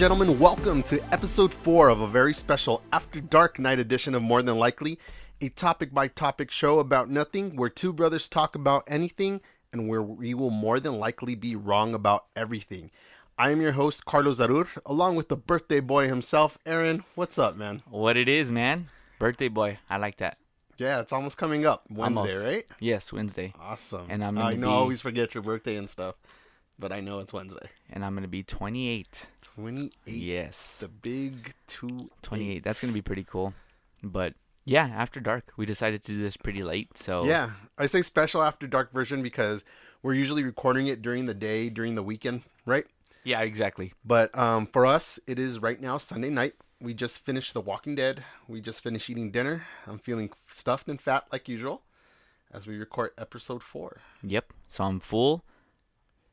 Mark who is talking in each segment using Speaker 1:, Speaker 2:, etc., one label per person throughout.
Speaker 1: Gentlemen, welcome to episode four of a very special After Dark Night edition of More Than Likely, a topic by topic show about nothing where two brothers talk about anything and where we will more than likely be wrong about everything. I am your host, Carlos Zarur, along with the birthday boy himself, Aaron. What's up, man?
Speaker 2: What it is, man. Birthday boy. I like that.
Speaker 1: Yeah, it's almost coming up. Wednesday,
Speaker 2: Almost.
Speaker 1: right?
Speaker 2: Yes, Wednesday.
Speaker 1: Awesome.
Speaker 2: And I'm
Speaker 1: I
Speaker 2: gonna
Speaker 1: know I always forget your birthday and stuff, but I know it's Wednesday.
Speaker 2: And I'm going to be 28.
Speaker 1: 28.
Speaker 2: Yes.
Speaker 1: The big two.
Speaker 2: 28. That's going to be pretty cool. But yeah, after dark, we decided to do this pretty late. So
Speaker 1: Yeah, I say special after dark version because we're usually recording it during the day, during the weekend, right?
Speaker 2: Yeah, exactly.
Speaker 1: But um, for us, it is right now Sunday night. We just finished The Walking Dead. We just finished eating dinner. I'm feeling stuffed and fat like usual as we record episode four.
Speaker 2: Yep. So I'm full.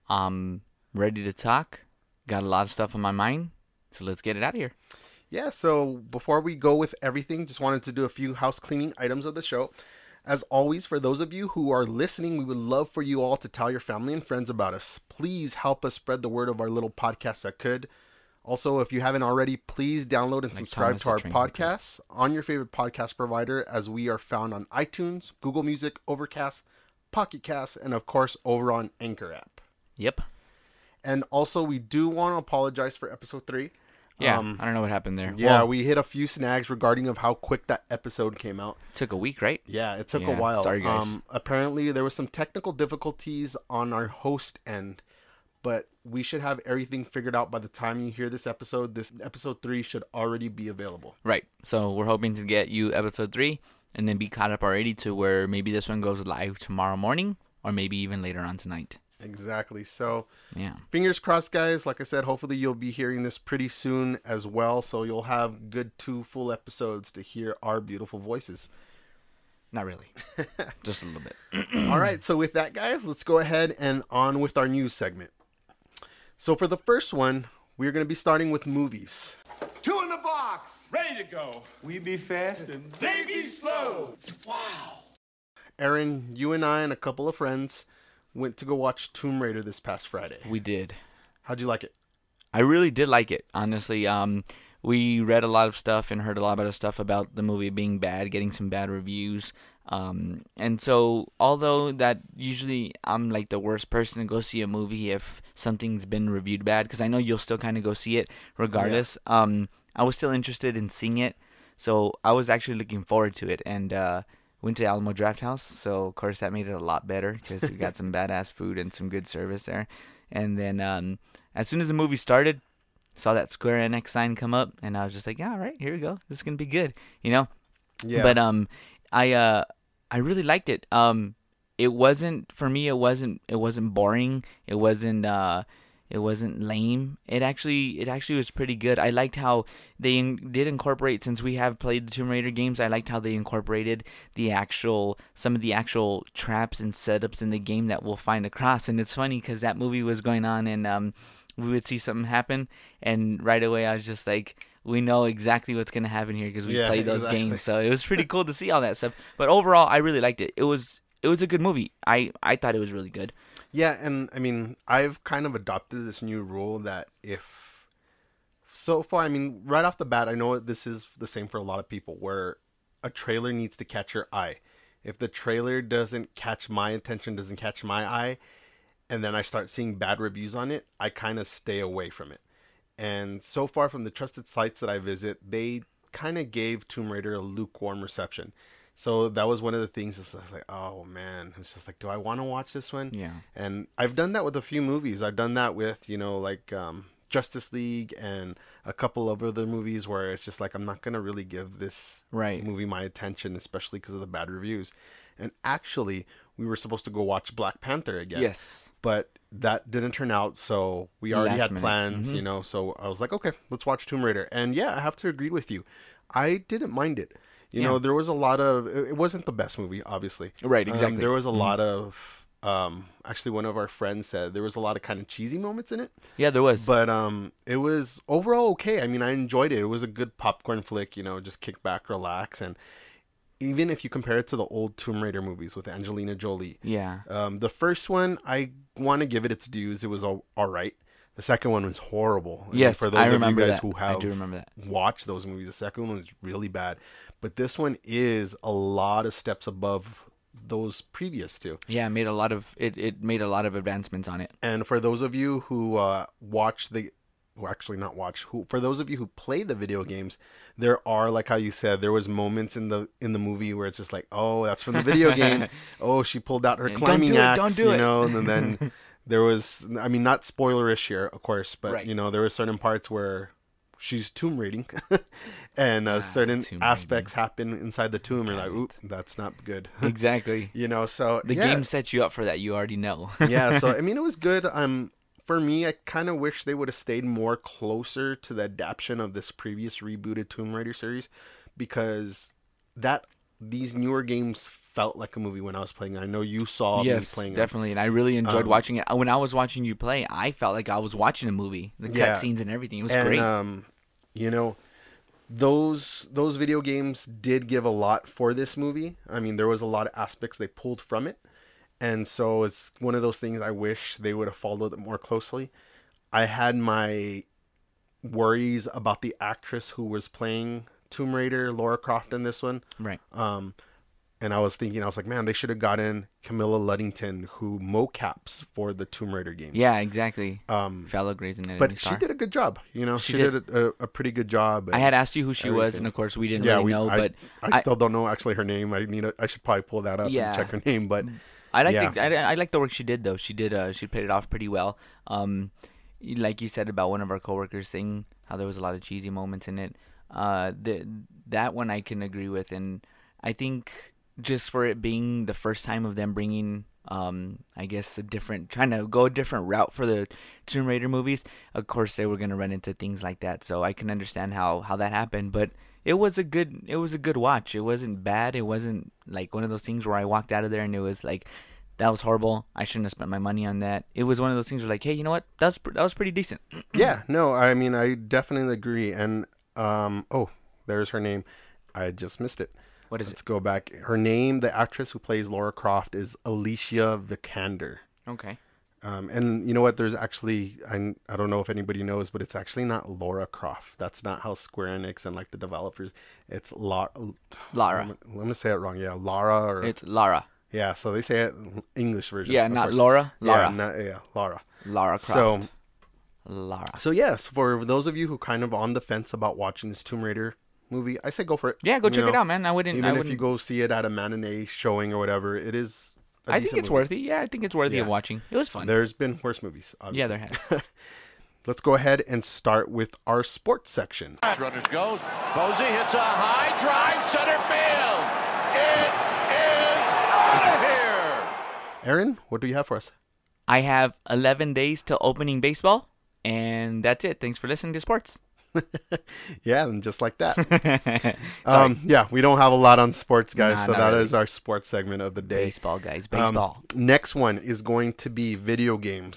Speaker 2: I'm ready to talk. Got a lot of stuff on my mind. So let's get it out of here.
Speaker 1: Yeah, so before we go with everything, just wanted to do a few house cleaning items of the show. As always, for those of you who are listening, we would love for you all to tell your family and friends about us. Please help us spread the word of our little podcast that could. Also, if you haven't already, please download and
Speaker 2: Like
Speaker 1: subscribe
Speaker 2: Thomas
Speaker 1: to our podcast on your favorite podcast provider, as we are found on iTunes, Google Music, Overcast, Pocket Cast, and of course over on Anchor app.
Speaker 2: Yep.
Speaker 1: And also, we do want to apologize for episode three.
Speaker 2: Yeah.
Speaker 1: Um,
Speaker 2: I don't know what happened there.
Speaker 1: Yeah,
Speaker 2: Well,
Speaker 1: we hit a few snags regarding of how quick that episode came out.
Speaker 2: took a week, right?
Speaker 1: Yeah, it took a while.
Speaker 2: sorry, guys.
Speaker 1: Um, apparently, there was some technical difficulties on our host end, but we should have everything figured out by the time you hear this episode. This episode three should already be available.
Speaker 2: Right. So we're hoping to get you episode three and then be caught up already to where maybe this one goes live tomorrow morning or maybe even later on tonight.
Speaker 1: Exactly. So,
Speaker 2: Yeah.
Speaker 1: fingers crossed, guys. Like I said, hopefully you'll be hearing this pretty soon as well. So you'll have good two full episodes to hear our beautiful voices.
Speaker 2: Not really. Just a little bit.
Speaker 1: All right, so with that, guys, let's go ahead and on with our news segment. So for the first one, we're going to be starting with movies.
Speaker 3: Two in the box.
Speaker 4: Ready to go.
Speaker 3: We be fast and
Speaker 4: They be slow. Wow.
Speaker 1: Aaron, you and I and a couple of friends went to go watch Tomb Raider this past Friday.
Speaker 2: We did.
Speaker 1: How'd you like it?
Speaker 2: I really did like it, honestly. Um, we read a lot of stuff and heard a lot of stuff about the movie being bad, getting some bad reviews. Um, and so, although that usually I'm like the worst person to go see a movie if something's been reviewed bad, because I know you'll still kind of go see it regardless. Um, I was still interested in seeing it, so I was actually looking forward to it. And uh, went to Alamo Draft House, so of course that made it a lot better because we got some badass food and some good service there. And then um, as soon as the movie started, saw that Square Enix sign come up, and I was just like, yeah, all right, here we go. This is gonna be good, you know.
Speaker 1: Yeah.
Speaker 2: But um, I uh, I really liked it. Um, it wasn't for me. It wasn't. It wasn't boring. It wasn't. Uh, it wasn't lame. It actually. It actually was pretty good. I liked how they in- did incorporate. Since we have played the Tomb Raider games, I liked how they incorporated the actual some of the actual traps and setups in the game that we'll find across. And it's funny because that movie was going on, and um, we would see something happen, and right away I was just like. We know exactly what's gonna happen here because we
Speaker 1: Yeah,
Speaker 2: played those
Speaker 1: exactly.
Speaker 2: games, so it was pretty cool to see all that stuff. But overall, I really liked it. It was it was a good movie. I I thought it was really good.
Speaker 1: Yeah, and I mean, I've kind of adopted this new rule that if so far, I mean, right off the bat, I know this is the same for a lot of people where a trailer needs to catch your eye. If the trailer doesn't catch my attention, doesn't catch my eye, and then I start seeing bad reviews on it, I kind of stay away from it. And so far, from the trusted sites that I visit, they kind of gave Tomb Raider a lukewarm reception. So that was one of the things. It's just like, oh man, it's just like, do I want to watch this one?
Speaker 2: Yeah.
Speaker 1: And I've done that with a few movies. I've done that with, you know, like um, Justice League and a couple of other movies where it's just like, I'm not going to really give this
Speaker 2: Right.
Speaker 1: movie my attention, especially because of the bad reviews. And actually, we were supposed to go watch Black Panther again.
Speaker 2: Yes.
Speaker 1: But that didn't turn out. So we already
Speaker 2: Last
Speaker 1: had
Speaker 2: minute.
Speaker 1: plans,
Speaker 2: Mhm.
Speaker 1: you know. So I was like, okay, let's watch Tomb Raider. And yeah, I have to agree with you. I didn't mind it. You
Speaker 2: Yeah.
Speaker 1: know, there was a lot of, it wasn't the best movie, obviously.
Speaker 2: Right,
Speaker 1: Um,
Speaker 2: exactly.
Speaker 1: there was a
Speaker 2: Mhm.
Speaker 1: lot of um actually one of our friends said there was a lot of kind of cheesy moments in it
Speaker 2: Yeah, there was.
Speaker 1: but um it was overall okay i mean i enjoyed it it was a good popcorn flick you know just kick back relax and even if you compare it to the old tomb raider movies with angelina jolie
Speaker 2: yeah.
Speaker 1: um the first one i want to give it its dues it was all, all right The second one was horrible. I mean,
Speaker 2: Yes,
Speaker 1: for those
Speaker 2: I
Speaker 1: of you guys
Speaker 2: that.
Speaker 1: who
Speaker 2: I
Speaker 1: have
Speaker 2: do remember that.
Speaker 1: watched those movies, the second one was really bad. But this one is a lot of steps above those previous two.
Speaker 2: Yeah, made a lot of it. It made a lot of advancements on it.
Speaker 1: And for those of you who uh, watch the, well, actually not watch, who for those of you who play the video games, there are like how you said there was moments in the in the movie where it's just like, oh, that's from the video game. oh, she pulled out her climbing
Speaker 2: do it,
Speaker 1: axe,
Speaker 2: don't do
Speaker 1: you
Speaker 2: it.
Speaker 1: know, and then there was, I mean, not spoilerish here, of course, but
Speaker 2: Right.
Speaker 1: you know, there were certain parts where she's tomb raiding, and uh,
Speaker 2: Ah,
Speaker 1: certain aspects happen inside the tomb. You're like, oop, that's not good.
Speaker 2: Exactly.
Speaker 1: you know, so
Speaker 2: The
Speaker 1: yeah
Speaker 2: game sets you up for that. You already know.
Speaker 1: yeah so i mean it was good um for me i kind of wish they would have stayed more closer to the adaptation of this previous rebooted tomb raider series because that these newer games felt like a movie when i was playing i know you saw me
Speaker 2: yes,
Speaker 1: playing them.
Speaker 2: definitely. And I really enjoyed
Speaker 1: Um,
Speaker 2: watching it. When I was watching you play, I felt like I was watching a movie. The
Speaker 1: Yeah.
Speaker 2: cutscenes and everything. It was
Speaker 1: and
Speaker 2: great.
Speaker 1: um you know those those video games did give a lot for this movie i mean there was a lot of aspects they pulled from it and so it's one of those things i wish they would have followed it more closely i had my worries about the actress who was playing tomb raider laura croft in this one
Speaker 2: right.
Speaker 1: um and I was thinking, I was like, man, they should have gotten Camilla Luddington, who mocaps for the Tomb Raider games.
Speaker 2: Yeah, exactly.
Speaker 1: Um,
Speaker 2: Fellow Grey's Anatomy
Speaker 1: but
Speaker 2: star.
Speaker 1: she did a good job. You know, she,
Speaker 2: She
Speaker 1: did, a, a pretty good job.
Speaker 2: I had asked you who she was, and of course we didn't
Speaker 1: yeah,
Speaker 2: really
Speaker 1: we,
Speaker 2: know.
Speaker 1: I,
Speaker 2: but
Speaker 1: I,
Speaker 2: I-
Speaker 1: still don't know actually her name. I need. A, I should probably pull that up
Speaker 2: Yeah.
Speaker 1: and check her name. But
Speaker 2: I like
Speaker 1: Yeah.
Speaker 2: the I, I like the work she did though. She did uh she played it off pretty well. Um, like you said about one of our coworkers saying how there was a lot of cheesy moments in it. Uh, the that one I can agree with, and I think just for it being the first time of them bringing um I guess a different trying to go a different route for the Tomb Raider movies. Of course they were gonna run into things like that, so I can understand how how that happened, but. It was a good. It was a good watch. It wasn't bad. It wasn't like one of those things where I walked out of there and it was like, that was horrible. I shouldn't have spent my money on that. It was one of those things where like, hey, you know what? That's that was pretty decent.
Speaker 1: yeah, no, I mean, I definitely agree. And um, oh, there's her name. I just missed it.
Speaker 2: What is it?
Speaker 1: Let's go back. Her name, the actress who plays Laura Croft, is Alicia Vikander.
Speaker 2: Okay.
Speaker 1: Um, and you know what? There's actually I, I don't know if anybody knows, but it's actually not Laura Croft. That's not how Square Enix and like the developers. It's La-
Speaker 2: Lara.
Speaker 1: I'm, I'm gonna say it wrong. Yeah, Lara or
Speaker 2: It's Lara.
Speaker 1: yeah. So they say it English version.
Speaker 2: Yeah, not
Speaker 1: course.
Speaker 2: Laura.
Speaker 1: Yeah,
Speaker 2: Lara.
Speaker 1: not, yeah, Lara.
Speaker 2: Lara
Speaker 1: So
Speaker 2: Croft. Lara.
Speaker 1: so yes, for those of you who kind of on the fence about watching this Tomb Raider movie, I say go for it.
Speaker 2: Yeah, go
Speaker 1: You
Speaker 2: check it out, man. I wouldn't.
Speaker 1: Even
Speaker 2: I
Speaker 1: if
Speaker 2: wouldn't.
Speaker 1: you go see it at a matinee showing or whatever, it is. a
Speaker 2: I think it's
Speaker 1: movie.
Speaker 2: worthy. Yeah, I think it's worthy of watching. It was fun.
Speaker 1: There's been worse movies. Obviously.
Speaker 2: Yeah, there has.
Speaker 1: Let's go ahead and start with our sports section.
Speaker 4: Runners goes. Posey hits a high drive center field. It is out of here.
Speaker 1: Aaron, what do you have for us?
Speaker 2: I have 11 days till opening baseball, and that's it. Thanks for listening to sports.
Speaker 1: Yeah, and just like that. Um, yeah, we don't have a lot on sports, guys,
Speaker 2: Nah,
Speaker 1: so that is
Speaker 2: really.
Speaker 1: our sports segment of the day.
Speaker 2: baseball, guys.
Speaker 1: Um,
Speaker 2: Baseball.
Speaker 1: next one is going to be video games.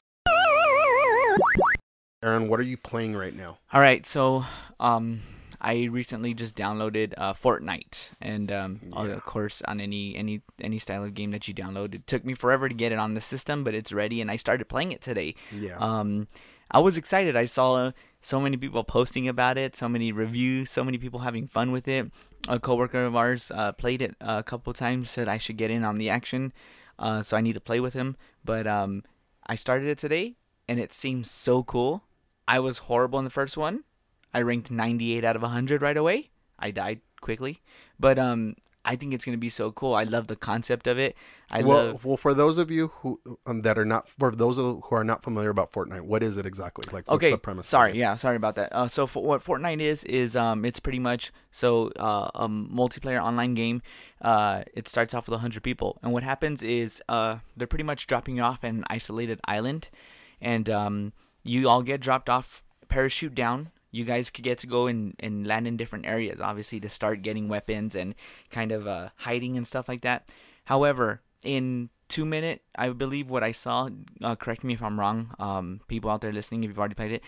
Speaker 1: Aaron, what are you playing right now?
Speaker 2: All right, so um, I recently just downloaded uh, Fortnite, and um,
Speaker 1: Yeah.
Speaker 2: of course, on any any any style of game that you download, it took me forever to get it on the system, but it's ready, and I started playing it today.
Speaker 1: Yeah.
Speaker 2: Um, I was excited. I saw so many people posting about it, so many reviews, so many people having fun with it. A coworker of ours uh, played it a couple times, said I should get in on the action, uh, so I need to play with him. But um, I started it today, and it seems so cool. I was horrible in the first one. I ranked 98 out of 100 right away. I died quickly, but um, I think it's gonna be so cool. I love the concept of it. I
Speaker 1: well,
Speaker 2: love.
Speaker 1: well, for those of you who um, that are not, for those of- who are not familiar about Fortnite, what is it exactly? Like, what's
Speaker 2: okay
Speaker 1: the premise?
Speaker 2: sorry yeah sorry about that uh, so for what fortnite is is um it's pretty much so uh, a multiplayer online game uh it starts off with 100 people and what happens is uh they're pretty much dropping you off an isolated island and um you all get dropped off parachute down you guys could get to go and, and land in different areas obviously to start getting weapons and kind of uh, hiding and stuff like that. However in two minute i believe what i saw uh, correct me if i'm wrong um, people out there listening if you've already played it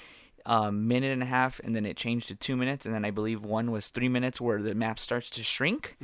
Speaker 2: um, minute and a half and then it changed to two minutes and then i believe one was three minutes where the map starts to shrink.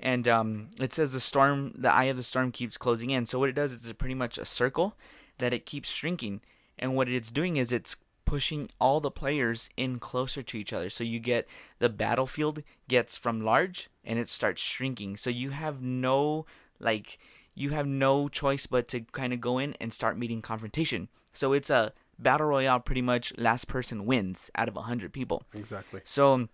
Speaker 2: And um, it says the storm the eye of the storm keeps closing in. So what it does is it's pretty much a circle that it keeps shrinking. And what it's doing is it's pushing all the players in closer to each other. So you get the battlefield gets from large and it starts shrinking. So you have no like you have no choice but to kind of go in and start meeting confrontation. So it's a battle royale pretty much last person wins out of 100 people.
Speaker 1: Exactly.
Speaker 2: So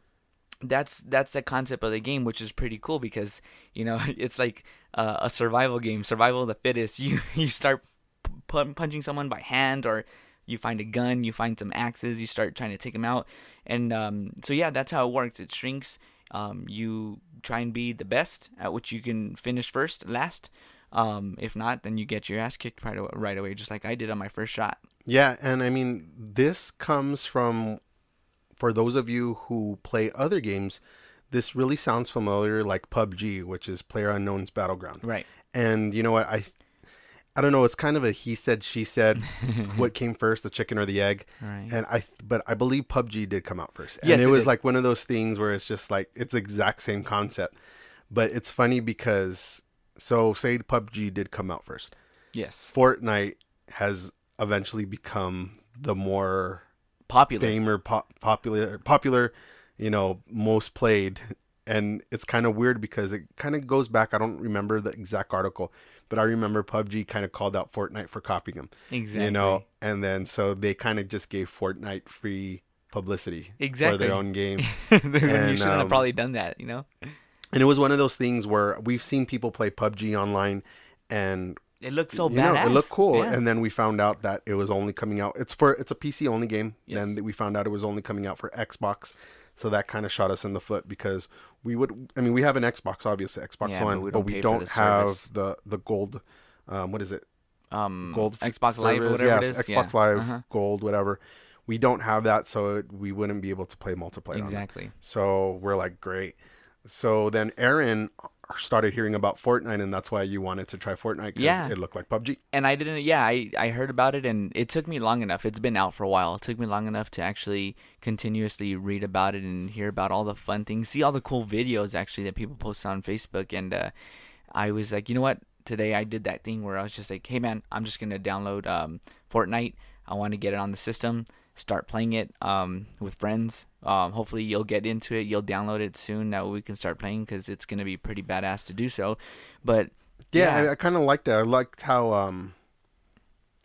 Speaker 2: that's that's the concept of the game, which is pretty cool because you know it's like uh, a survival game, survival of the fittest. You you start p- punching someone by hand, or you find a gun, you find some axes, you start trying to take them out, and um, so yeah, that's how it works. It shrinks. Um, you try and be the best at which you can finish first, last. Um, if not, then you get your ass kicked right away, right away, just like I did on my first shot.
Speaker 1: Yeah, and I mean, this comes from, for those of you who play other games, this really sounds familiar, like PUBG, which is Player Unknown's Battleground.
Speaker 2: Right.
Speaker 1: And you know what? I, I don't know. It's kind of a he said, she said. what came first, the chicken or the egg?
Speaker 2: Right.
Speaker 1: And I, but I believe PUBG did come out first. And
Speaker 2: Yes,
Speaker 1: it,
Speaker 2: it
Speaker 1: was
Speaker 2: did.
Speaker 1: like one of those things where it's just like it's exact same concept, but it's funny because so say PUBG did come out first.
Speaker 2: Yes.
Speaker 1: Fortnite has eventually become the more
Speaker 2: Popular.
Speaker 1: famer pop, popular popular you know most played and it's kind of weird because it kind of goes back i don't remember the exact article but i remember pubg kind of called out fortnite for copying them
Speaker 2: Exactly.
Speaker 1: you know and then so they kind of just gave fortnite free publicity
Speaker 2: exactly.
Speaker 1: for their own game and, you
Speaker 2: shouldn't have
Speaker 1: um,
Speaker 2: probably done that, you know?
Speaker 1: and it was one of those things where we've seen people play pubg online and
Speaker 2: It looked so badass.
Speaker 1: it looked cool,
Speaker 2: Yeah.
Speaker 1: and then we found out that it was only coming out. It's for it's a PC only game.
Speaker 2: Yes.
Speaker 1: Then we found out it was only coming out for Xbox, so that kind of shot us in the foot because we would. I mean, we have an Xbox, obviously Xbox
Speaker 2: Yeah, but
Speaker 1: One,
Speaker 2: we
Speaker 1: but
Speaker 2: don't
Speaker 1: we don't,
Speaker 2: the
Speaker 1: have
Speaker 2: service.
Speaker 1: the the gold. Um, what is it?
Speaker 2: um,
Speaker 1: Gold
Speaker 2: Xbox Live, or whatever
Speaker 1: Yes,
Speaker 2: it is.
Speaker 1: Xbox
Speaker 2: yeah.
Speaker 1: Live
Speaker 2: Uh-huh.
Speaker 1: Gold, whatever. We don't have that, so it, we wouldn't be able to play multiplayer. on.
Speaker 2: Exactly.
Speaker 1: So we're like, great. So then Aaron started hearing about Fortnite, and that's why you wanted to try Fortnite because
Speaker 2: Yeah.
Speaker 1: it looked like PUBG.
Speaker 2: And I didn't. Yeah, I I heard about it, and it took me long enough. It's been out for a while. It took me long enough to actually continuously read about it and hear about all the fun things, see all the cool videos actually that people post on Facebook, and uh, I was like, you know what? Today I did that thing where I was just like, hey man, I'm just gonna download um, Fortnite. I want to get it on the system, start playing it um, with friends. Um, hopefully you'll get into it. You'll download it soon. That way we can start playing because it's gonna be pretty badass to do so. But
Speaker 1: Yeah, I, I kind of liked it. I liked how um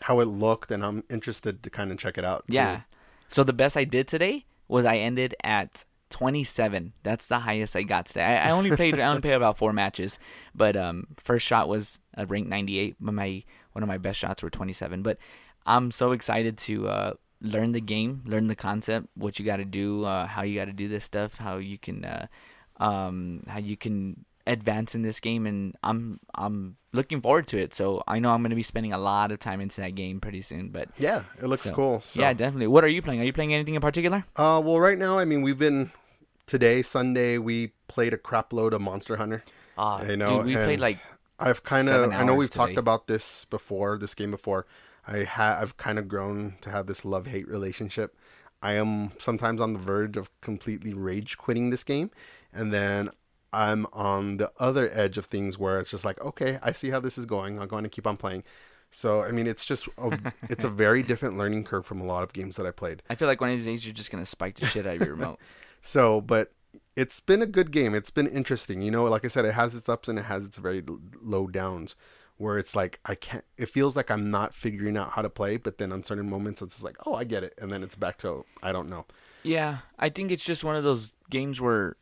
Speaker 1: how it looked, and I'm interested to kind of check it out. too.
Speaker 2: Yeah. So the best I did today was I ended at 27. That's the highest I got today. I, I only played I only played about four matches, but um, first shot was a rank 98. But my one of my best shots were 27. But I'm so excited to uh, learn the game, learn the concept, what you got to do, uh, how you got to do this stuff, how you can uh, um, how you can advance in this game, and I'm I'm looking forward to it. So I know I'm going to be spending a lot of time into that game pretty soon. But
Speaker 1: yeah, it looks
Speaker 2: so-
Speaker 1: cool. So.
Speaker 2: yeah, definitely. What are you playing? Are you playing anything in particular?
Speaker 1: Uh, well, right now, I mean, we've been today Sunday. We played a crap load of Monster Hunter.
Speaker 2: Ah,
Speaker 1: I know,
Speaker 2: dude, we played like.
Speaker 1: I've kind of. I know we've talked about this before. This game before. I ha- I've kind of grown to have this love hate relationship. I am sometimes on the verge of completely rage quitting this game, and then I'm on the other edge of things where it's just like, okay, I see how this is going. I'm going to keep on playing. So I mean, it's just a, it's a very different learning curve from a lot of games that I played.
Speaker 2: I feel like one of these days you're just gonna spike the shit out of your remote.
Speaker 1: So, but it's been a good game. It's been interesting. You know, like I said, it has its ups and it has its very low downs where it's like I can't it feels like I'm not figuring out how to play, but then on certain moments it's just like, "Oh, I get it." And then it's back to I don't know.
Speaker 2: Yeah, I think it's just one of those games where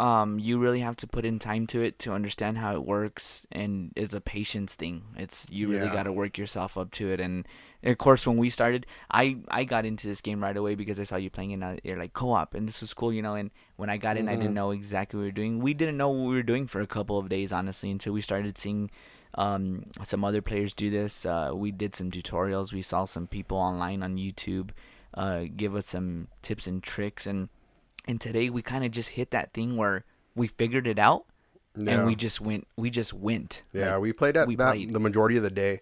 Speaker 2: um you really have to put in time to it to understand how it works and it's a patience thing. It's you really
Speaker 1: Yeah.
Speaker 2: got to work yourself up to it and of course when we started, I I got into this game right away because I saw you playing it you're like co-op and this was cool, you know, and when I got in I didn't know exactly what we were doing. We didn't know what we were doing for a couple of days honestly until we started seeing um, some other players do this. Uh, we did some tutorials. We saw some people online on YouTube uh, give us some tips and tricks, and and today we kind of just hit that thing where we figured it out,
Speaker 1: Yeah.
Speaker 2: and we just went. We just went.
Speaker 1: Yeah,
Speaker 2: Like,
Speaker 1: we played at
Speaker 2: we
Speaker 1: that
Speaker 2: played.
Speaker 1: the majority of the day.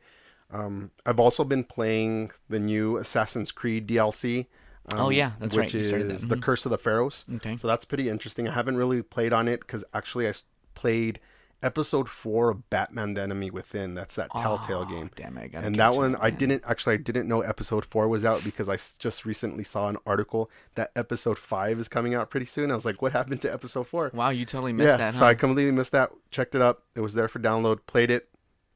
Speaker 1: Um, I've also been playing the new Assassin's Creed DLC. Um,
Speaker 2: Oh, yeah, that's right,
Speaker 1: which
Speaker 2: started that.
Speaker 1: is the
Speaker 2: Mhm.
Speaker 1: Curse of the Pharaohs.
Speaker 2: Okay.
Speaker 1: So that's pretty interesting. I haven't really played on it because actually I played episode four of Batman: The Enemy Within. That's that Telltale
Speaker 2: Oh,
Speaker 1: game.
Speaker 2: Damn it! I
Speaker 1: and that one I didn't actually I didn't know episode four was out because I just recently saw an article that episode five is coming out pretty soon. I was like, what happened to episode four?
Speaker 2: Wow, you totally missed
Speaker 1: yeah,
Speaker 2: that.
Speaker 1: so? I completely missed that. Checked it up. It was there for download. Played it,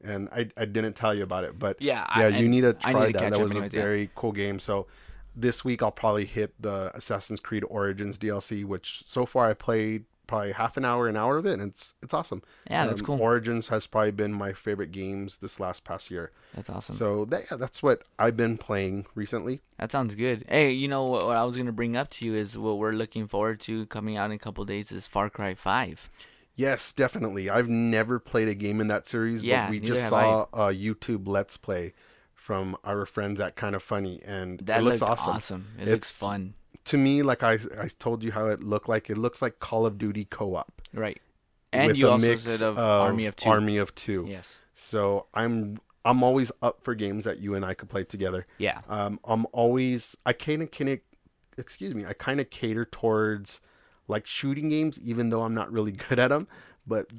Speaker 1: and I I didn't tell you about it, but
Speaker 2: Yeah, I-
Speaker 1: yeah, you need to try
Speaker 2: need
Speaker 1: that. That was
Speaker 2: anyways,
Speaker 1: a
Speaker 2: yeah.
Speaker 1: very cool game. So this week I'll probably hit the Assassin's Creed Origins DLC, which so far I played probably half an hour, an hour of it, and it's it's awesome.
Speaker 2: Yeah, that's
Speaker 1: Um,
Speaker 2: cool.
Speaker 1: Origins has probably been my favorite games this last past year.
Speaker 2: That's awesome.
Speaker 1: So that, yeah, that's what I've been playing recently.
Speaker 2: That sounds good. Hey, you know what, what I was gonna bring up to you is what we're looking forward to coming out in a couple days is Far Cry Five.
Speaker 1: Yes, definitely. I've never played a game in that series,
Speaker 2: Yeah,
Speaker 1: but we just saw a YouTube Let's Play from our friends at Kind of Funny, and
Speaker 2: That
Speaker 1: it looks awesome.
Speaker 2: awesome. It looks fun.
Speaker 1: To me, like I, I told you how it looked like. It looks like Call of Duty co-op.
Speaker 2: Right. And you
Speaker 1: a
Speaker 2: also
Speaker 1: mix
Speaker 2: said of, Army of Two.
Speaker 1: Army of Two.
Speaker 2: Yes.
Speaker 1: So I'm I'm always up for games that you and I could play together.
Speaker 2: Yeah.
Speaker 1: Um, I'm always I kind of kind of excuse me I kind of cater towards like shooting games, even though I'm not really good at them, but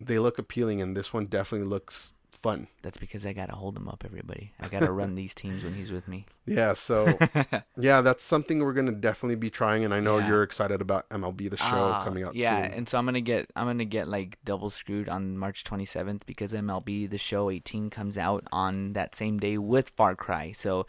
Speaker 1: they look appealing, and this one definitely looks fun.
Speaker 2: That's because I gotta hold him up, everybody. I gotta run these teams when he's with me.
Speaker 1: Yeah, so yeah, that's something we're gonna definitely be trying, and I know
Speaker 2: Yeah.
Speaker 1: you're excited about MLB the Show
Speaker 2: Ah,
Speaker 1: coming out.
Speaker 2: Yeah,
Speaker 1: too.
Speaker 2: and so I'm gonna get I'm gonna get like double screwed on March 27th because MLB the Show 18 comes out on that same day with Far Cry. So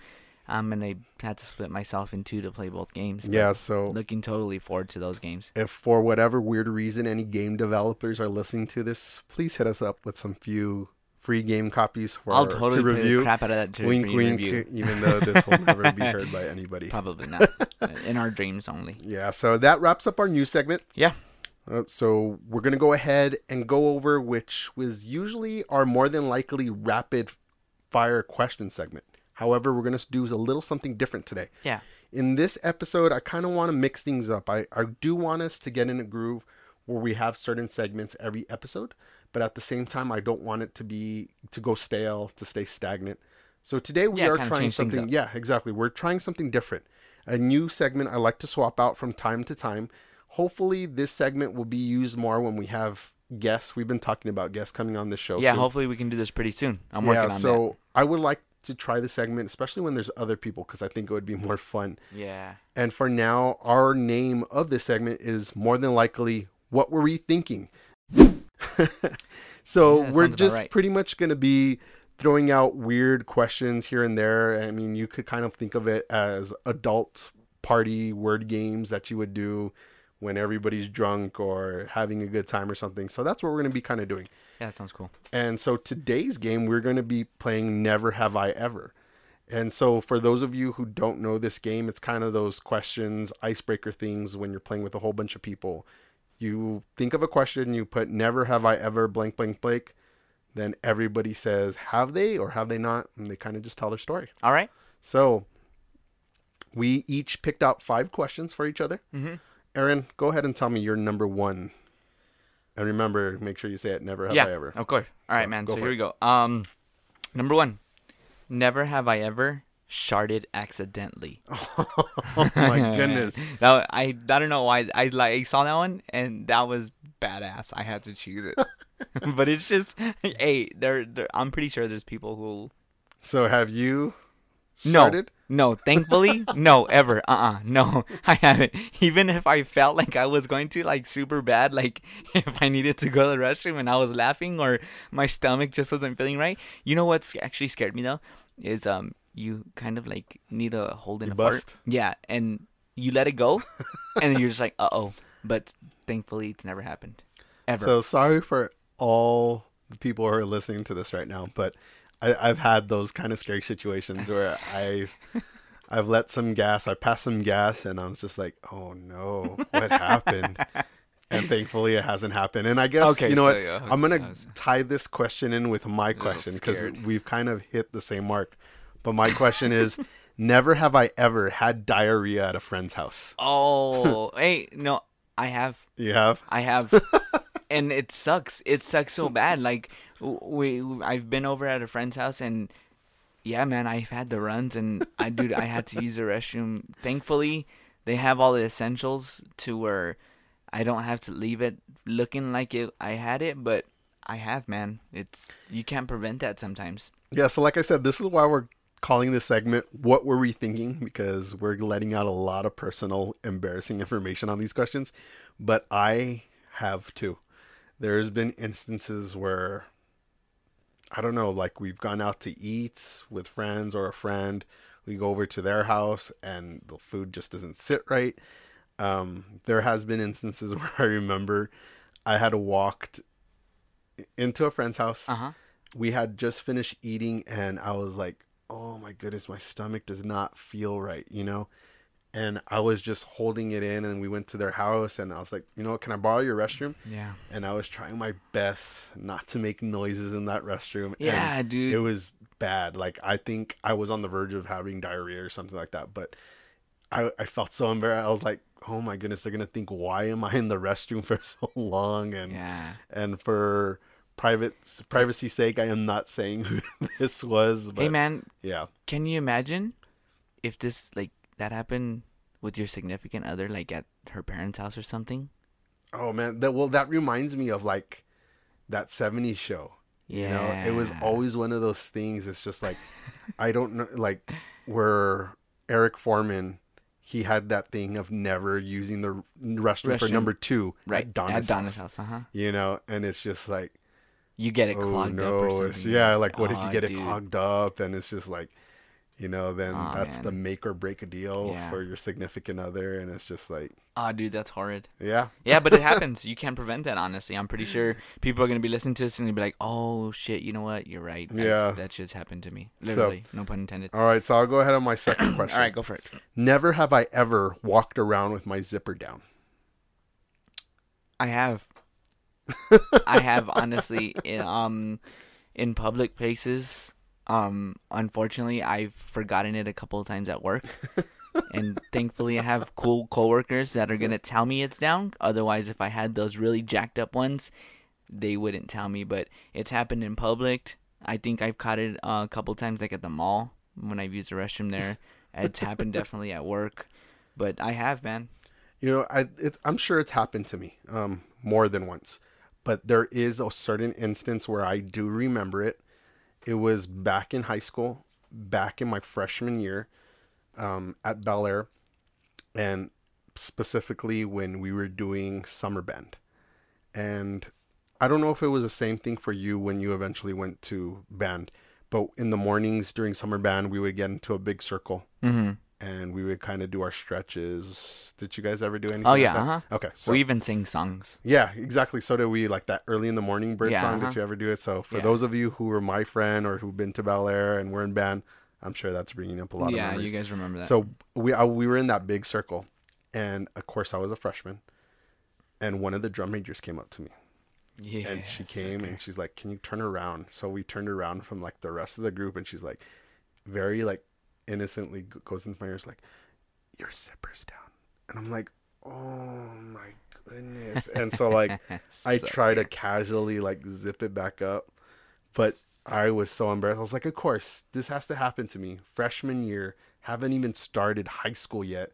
Speaker 2: I'm gonna have to split myself in two to play both games.
Speaker 1: yeah, so
Speaker 2: looking totally forward to those games.
Speaker 1: if for whatever weird reason any game developers are listening to this, please hit us up with some few free game copies for
Speaker 2: I'll
Speaker 1: to
Speaker 2: totally play
Speaker 1: review.
Speaker 2: crap out of that to
Speaker 1: wink, wink.
Speaker 2: review.
Speaker 1: Even though this will never be heard by anybody.
Speaker 2: Probably not. In our dreams only.
Speaker 1: Yeah, so that wraps up our news segment.
Speaker 2: Yeah.
Speaker 1: Uh, so we're gonna go ahead and go over which was usually our more than likely rapid fire question segment. However, we're gonna do a little something different today.
Speaker 2: Yeah.
Speaker 1: In this episode, I kind of want to mix things up. I, I do want us to get in a groove where we have certain segments every episode, but at the same time, I don't want it to be to go stale, to stay stagnant. So today we
Speaker 2: Yeah,
Speaker 1: are trying something. Yeah, exactly. We're trying something different. A new segment I like to swap out from time to time. Hopefully, this segment will be used more when we have guests. We've been talking about guests coming on the show.
Speaker 2: Yeah,
Speaker 1: soon.
Speaker 2: hopefully we can do this pretty soon. I'm
Speaker 1: yeah,
Speaker 2: working on
Speaker 1: so I would like to try the segment, especially when there's other people, because I think it would be more fun.
Speaker 2: Yeah.
Speaker 1: And for now, our name of this segment is more than likely What Were We Thinking? so
Speaker 2: Yeah,
Speaker 1: we're just
Speaker 2: right.
Speaker 1: pretty much going to be throwing out weird questions here and there. I mean, you could kind of think of it as adult party word games that you would do when everybody's drunk or having a good time or something. So that's what we're going to be kind of doing.
Speaker 2: Yeah, that sounds cool.
Speaker 1: And so today's game, we're going to be playing Never Have I Ever. And so for those of you who don't know this game, it's kind of those questions, icebreaker things when you're playing with a whole bunch of people. You think of a question, you put Never Have I Ever blank, blank, blank. Then everybody says, Have they or have they not? And they kind of just tell their story.
Speaker 2: All right.
Speaker 1: So we each picked out five questions for each other.
Speaker 2: Mm-hmm.
Speaker 1: Aaron, go ahead and tell me your number one. And remember, make sure you say it Never Have
Speaker 2: yeah,
Speaker 1: I Ever.
Speaker 2: of course. All right,
Speaker 1: So,
Speaker 2: man. So here
Speaker 1: it.
Speaker 2: we go. Um, number one. Never have I ever sharded accidentally.
Speaker 1: oh my goodness.
Speaker 2: That I I don't know why I like I saw that one and that was badass. I had to choose it. but it's just hey, there there I'm pretty sure there's people who
Speaker 1: So have you
Speaker 2: no no thankfully no ever uh-uh no I haven't even if I felt like I was going to like super bad like if I needed to go to the restroom and I was laughing or my stomach just wasn't feeling right you know what's actually scared me though is um you kind of like need a hold in
Speaker 1: You
Speaker 2: a fart yeah and you let it go and then you're just like uh-oh but thankfully it's never happened ever
Speaker 1: So sorry for all the people who are listening to this right now, but I, I've had those kind of scary situations where I've I've let some gas, I passed some gas, and I was just like, oh no, what happened? And thankfully, it hasn't happened. And I guess
Speaker 2: Okay,
Speaker 1: you know
Speaker 2: so,
Speaker 1: what?
Speaker 2: yeah,
Speaker 1: I'm gonna
Speaker 2: was-
Speaker 1: tie this question in with my question because we've kind of hit the same mark. But my question is, never have I ever had diarrhea at a friend's house.
Speaker 2: oh hey no I have
Speaker 1: You have?
Speaker 2: I have, and it sucks. It sucks so bad. Like we, I've been over at a friend's house, and yeah, man, I've had the runs, and I dude, I had to use the restroom. Thankfully, they have all the essentials to where I don't have to leave it looking like it I had it, but I have, man. It's you can't prevent that sometimes.
Speaker 1: Yeah, so like I said, this is why we're calling this segment "What Were We Thinking?" because we're letting out a lot of personal, embarrassing information on these questions. But I have too. There's been instances where I don't know, like we've gone out to eat with friends or a friend. We go over to their house and the food just doesn't sit right. Um, there has been instances where I remember I had walked into a friend's house
Speaker 2: Uh huh.
Speaker 1: we had just finished eating and I was like, "Oh my goodness, my stomach does not feel right," you know? And I was just holding it in and we went to their house and I was like, "You know what? Can I borrow your restroom?"
Speaker 2: Yeah.
Speaker 1: And I was trying my best not to make noises in that restroom.
Speaker 2: Yeah, dude.
Speaker 1: It was bad. Like I think I was on the verge of having diarrhea or something like that, but I I felt so embarrassed. I was like, "Oh my goodness, they're going to think why am I in the restroom for so long?" And
Speaker 2: Yeah.
Speaker 1: and for private privacy sake, I am not saying who this was. But
Speaker 2: hey, man,
Speaker 1: yeah,
Speaker 2: can you imagine if this like that happened with your significant other, like at her parents' house or something?
Speaker 1: oh man, that well, that reminds me of like that '70s show. You know, it was always one of those things. It's just like I don't know, like where Eric Forman. He had that thing of never using the restroom, for number two
Speaker 2: right
Speaker 1: at Donna's,
Speaker 2: at Donna's
Speaker 1: house.
Speaker 2: house. Uh huh.
Speaker 1: You know, and it's just like
Speaker 2: You get it
Speaker 1: oh
Speaker 2: clogged
Speaker 1: no,
Speaker 2: up or something.
Speaker 1: yeah, like what if you get it
Speaker 2: dude.
Speaker 1: clogged up and it's just like, you know, then
Speaker 2: Aw,
Speaker 1: that's the make or break a deal
Speaker 2: Yeah.
Speaker 1: for your significant other, and it's just like,
Speaker 2: Oh, dude, that's horrid.
Speaker 1: yeah,
Speaker 2: Yeah, but it happens. You can't prevent that. Honestly, I'm pretty sure people are gonna be listening to this and be like, "Oh shit, you know what? You're right.
Speaker 1: Yeah.
Speaker 2: that shit's happened to me. Literally, no pun intended."
Speaker 1: All right, so I'll go ahead on my second question.
Speaker 2: All right, go for it.
Speaker 1: Never have I ever walked around with my zipper down.
Speaker 2: I have. I have honestly in, um in public places. Um unfortunately I've forgotten it a couple of times at work. and thankfully I have cool coworkers that are going to tell me it's down. Otherwise if I had those really jacked up ones, they wouldn't tell me, but it's happened in public. I think I've caught it uh, a couple of times like at the mall when I've used the restroom there. It's happened definitely at work. But I have, man.
Speaker 1: You know, I it, I'm sure it's happened to me um, more than once, but there is a certain instance where I do remember it. It was back in high school, back in my freshman year, um, at Bel Air, and specifically when we were doing summer band, and I don't know if it was the same thing for you when you eventually went to band, but in the mornings during summer band, we would get into a big circle
Speaker 2: Mm-hmm.
Speaker 1: And we would kind of do our stretches. Did you guys ever do anything?
Speaker 2: Oh,
Speaker 1: like
Speaker 2: yeah,
Speaker 1: that?
Speaker 2: uh-huh.
Speaker 1: Okay, so
Speaker 2: we even sing songs.
Speaker 1: yeah, exactly. So did we. Like that early in the morning bird
Speaker 2: Yeah,
Speaker 1: song.
Speaker 2: uh-huh.
Speaker 1: Did you ever do it? So for
Speaker 2: Yeah.
Speaker 1: those of you who were my friend or who've been to Bel Air and were in band, I'm sure that's bringing up a lot of
Speaker 2: yeah,
Speaker 1: memories.
Speaker 2: you guys remember that.
Speaker 1: So we I, we were in that big circle, and of course I was a freshman, and one of the drum majors came up to me
Speaker 2: yeah,
Speaker 1: and she came and she's like, "Can you turn around?" So we turned around from like the rest of the group, and she's like, very like innocently goes into my ears like, "Your zipper's down," and I'm like, "Oh my goodness!" And so like I try to casually like zip it back up, but I was so embarrassed. I was like, "Of course, this has to happen to me." Freshman year, haven't even started high school yet,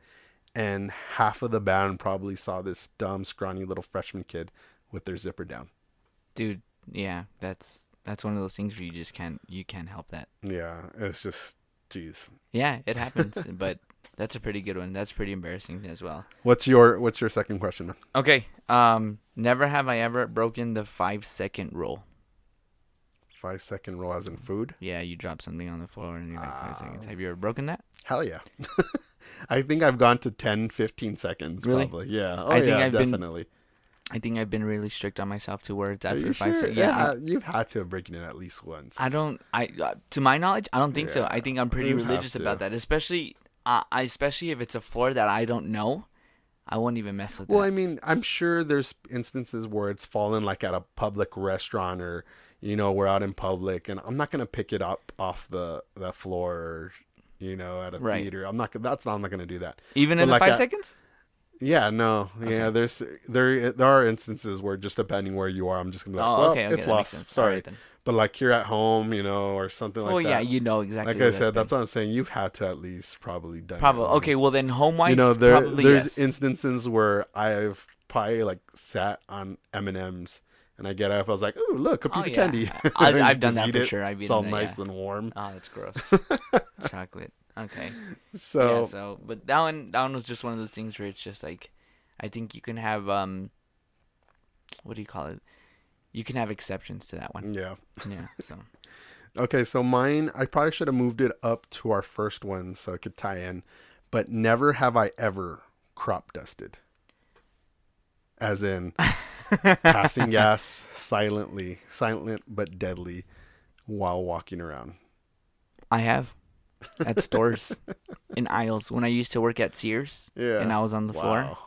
Speaker 1: and half of the band probably saw this dumb, scrawny little freshman kid with their zipper down.
Speaker 2: dude. Yeah, that's that's one of those things where you just can't you can't help that.
Speaker 1: Yeah, it's just, jeez.
Speaker 2: Yeah, it happens, but that's a pretty good one. That's pretty embarrassing as well.
Speaker 1: What's your What's your second question?
Speaker 2: Okay, um, never have I ever broken the five second rule.
Speaker 1: Five second rule, as in food?
Speaker 2: Yeah, you drop something on the floor and you're like five
Speaker 1: Ah.
Speaker 2: seconds. Have you ever broken that?
Speaker 1: Hell yeah. I think I've gone to 10, 15 seconds
Speaker 2: Really?
Speaker 1: probably. Yeah. Oh
Speaker 2: I
Speaker 1: yeah,
Speaker 2: I've been-
Speaker 1: definitely.
Speaker 2: I think I've been really strict on myself to words after five
Speaker 1: sure?
Speaker 2: seconds.
Speaker 1: Yeah,
Speaker 2: Yeah,
Speaker 1: you've had to have broken it at least once.
Speaker 2: I don't. I uh, to my knowledge, I don't think so. I think I'm pretty religious about that, especially, uh, I especially if it's a floor that I don't know. I won't even mess with it.
Speaker 1: Well,
Speaker 2: that.
Speaker 1: I mean, I'm sure there's instances where it's fallen like at a public restaurant or you know, we're out in public and I'm not going to pick it up off the the floor or you know, at a
Speaker 2: Right.
Speaker 1: theater. I'm not gonna that's not I'm not going to do that.
Speaker 2: even
Speaker 1: but
Speaker 2: in the
Speaker 1: like
Speaker 2: five
Speaker 1: I-
Speaker 2: seconds.
Speaker 1: Yeah, no. Yeah, there's there there are instances where just depending where you are, I'm just to be like,
Speaker 2: Oh,
Speaker 1: well,
Speaker 2: okay, okay,
Speaker 1: it's lost. Sorry.
Speaker 2: Then.
Speaker 1: But like you're at home, you know, or something like
Speaker 2: oh
Speaker 1: that.
Speaker 2: yeah, you know exactly.
Speaker 1: like I said, that's
Speaker 2: been.
Speaker 1: what I'm saying. You've had to at least probably done.
Speaker 2: probably okay. Well then, home wise,
Speaker 1: you know, there
Speaker 2: probably
Speaker 1: there's
Speaker 2: yes.
Speaker 1: instances where I've probably like sat on M and M's, and I get up. I was like, "Ooh, look, a piece
Speaker 2: Oh,
Speaker 1: of
Speaker 2: yeah.
Speaker 1: candy."
Speaker 2: I- I've done that for
Speaker 1: it.
Speaker 2: sure. I've
Speaker 1: it's all
Speaker 2: that,
Speaker 1: nice
Speaker 2: yeah.
Speaker 1: and warm.
Speaker 2: Oh, that's gross. Chocolate. Okay.
Speaker 1: So,
Speaker 2: yeah. So, but that one, that one was just one of those things where it's just like, I think you can have um, what do you call it? You can have exceptions to that one.
Speaker 1: yeah.
Speaker 2: Yeah. So.
Speaker 1: Okay, so mine, I probably should have moved it up to our first one so it could tie in. But never have I ever crop dusted. As in passing gas silently, silent but deadly while walking around.
Speaker 2: I have at stores in aisles when I used to work at Sears
Speaker 1: Yeah.
Speaker 2: and I was on the floor.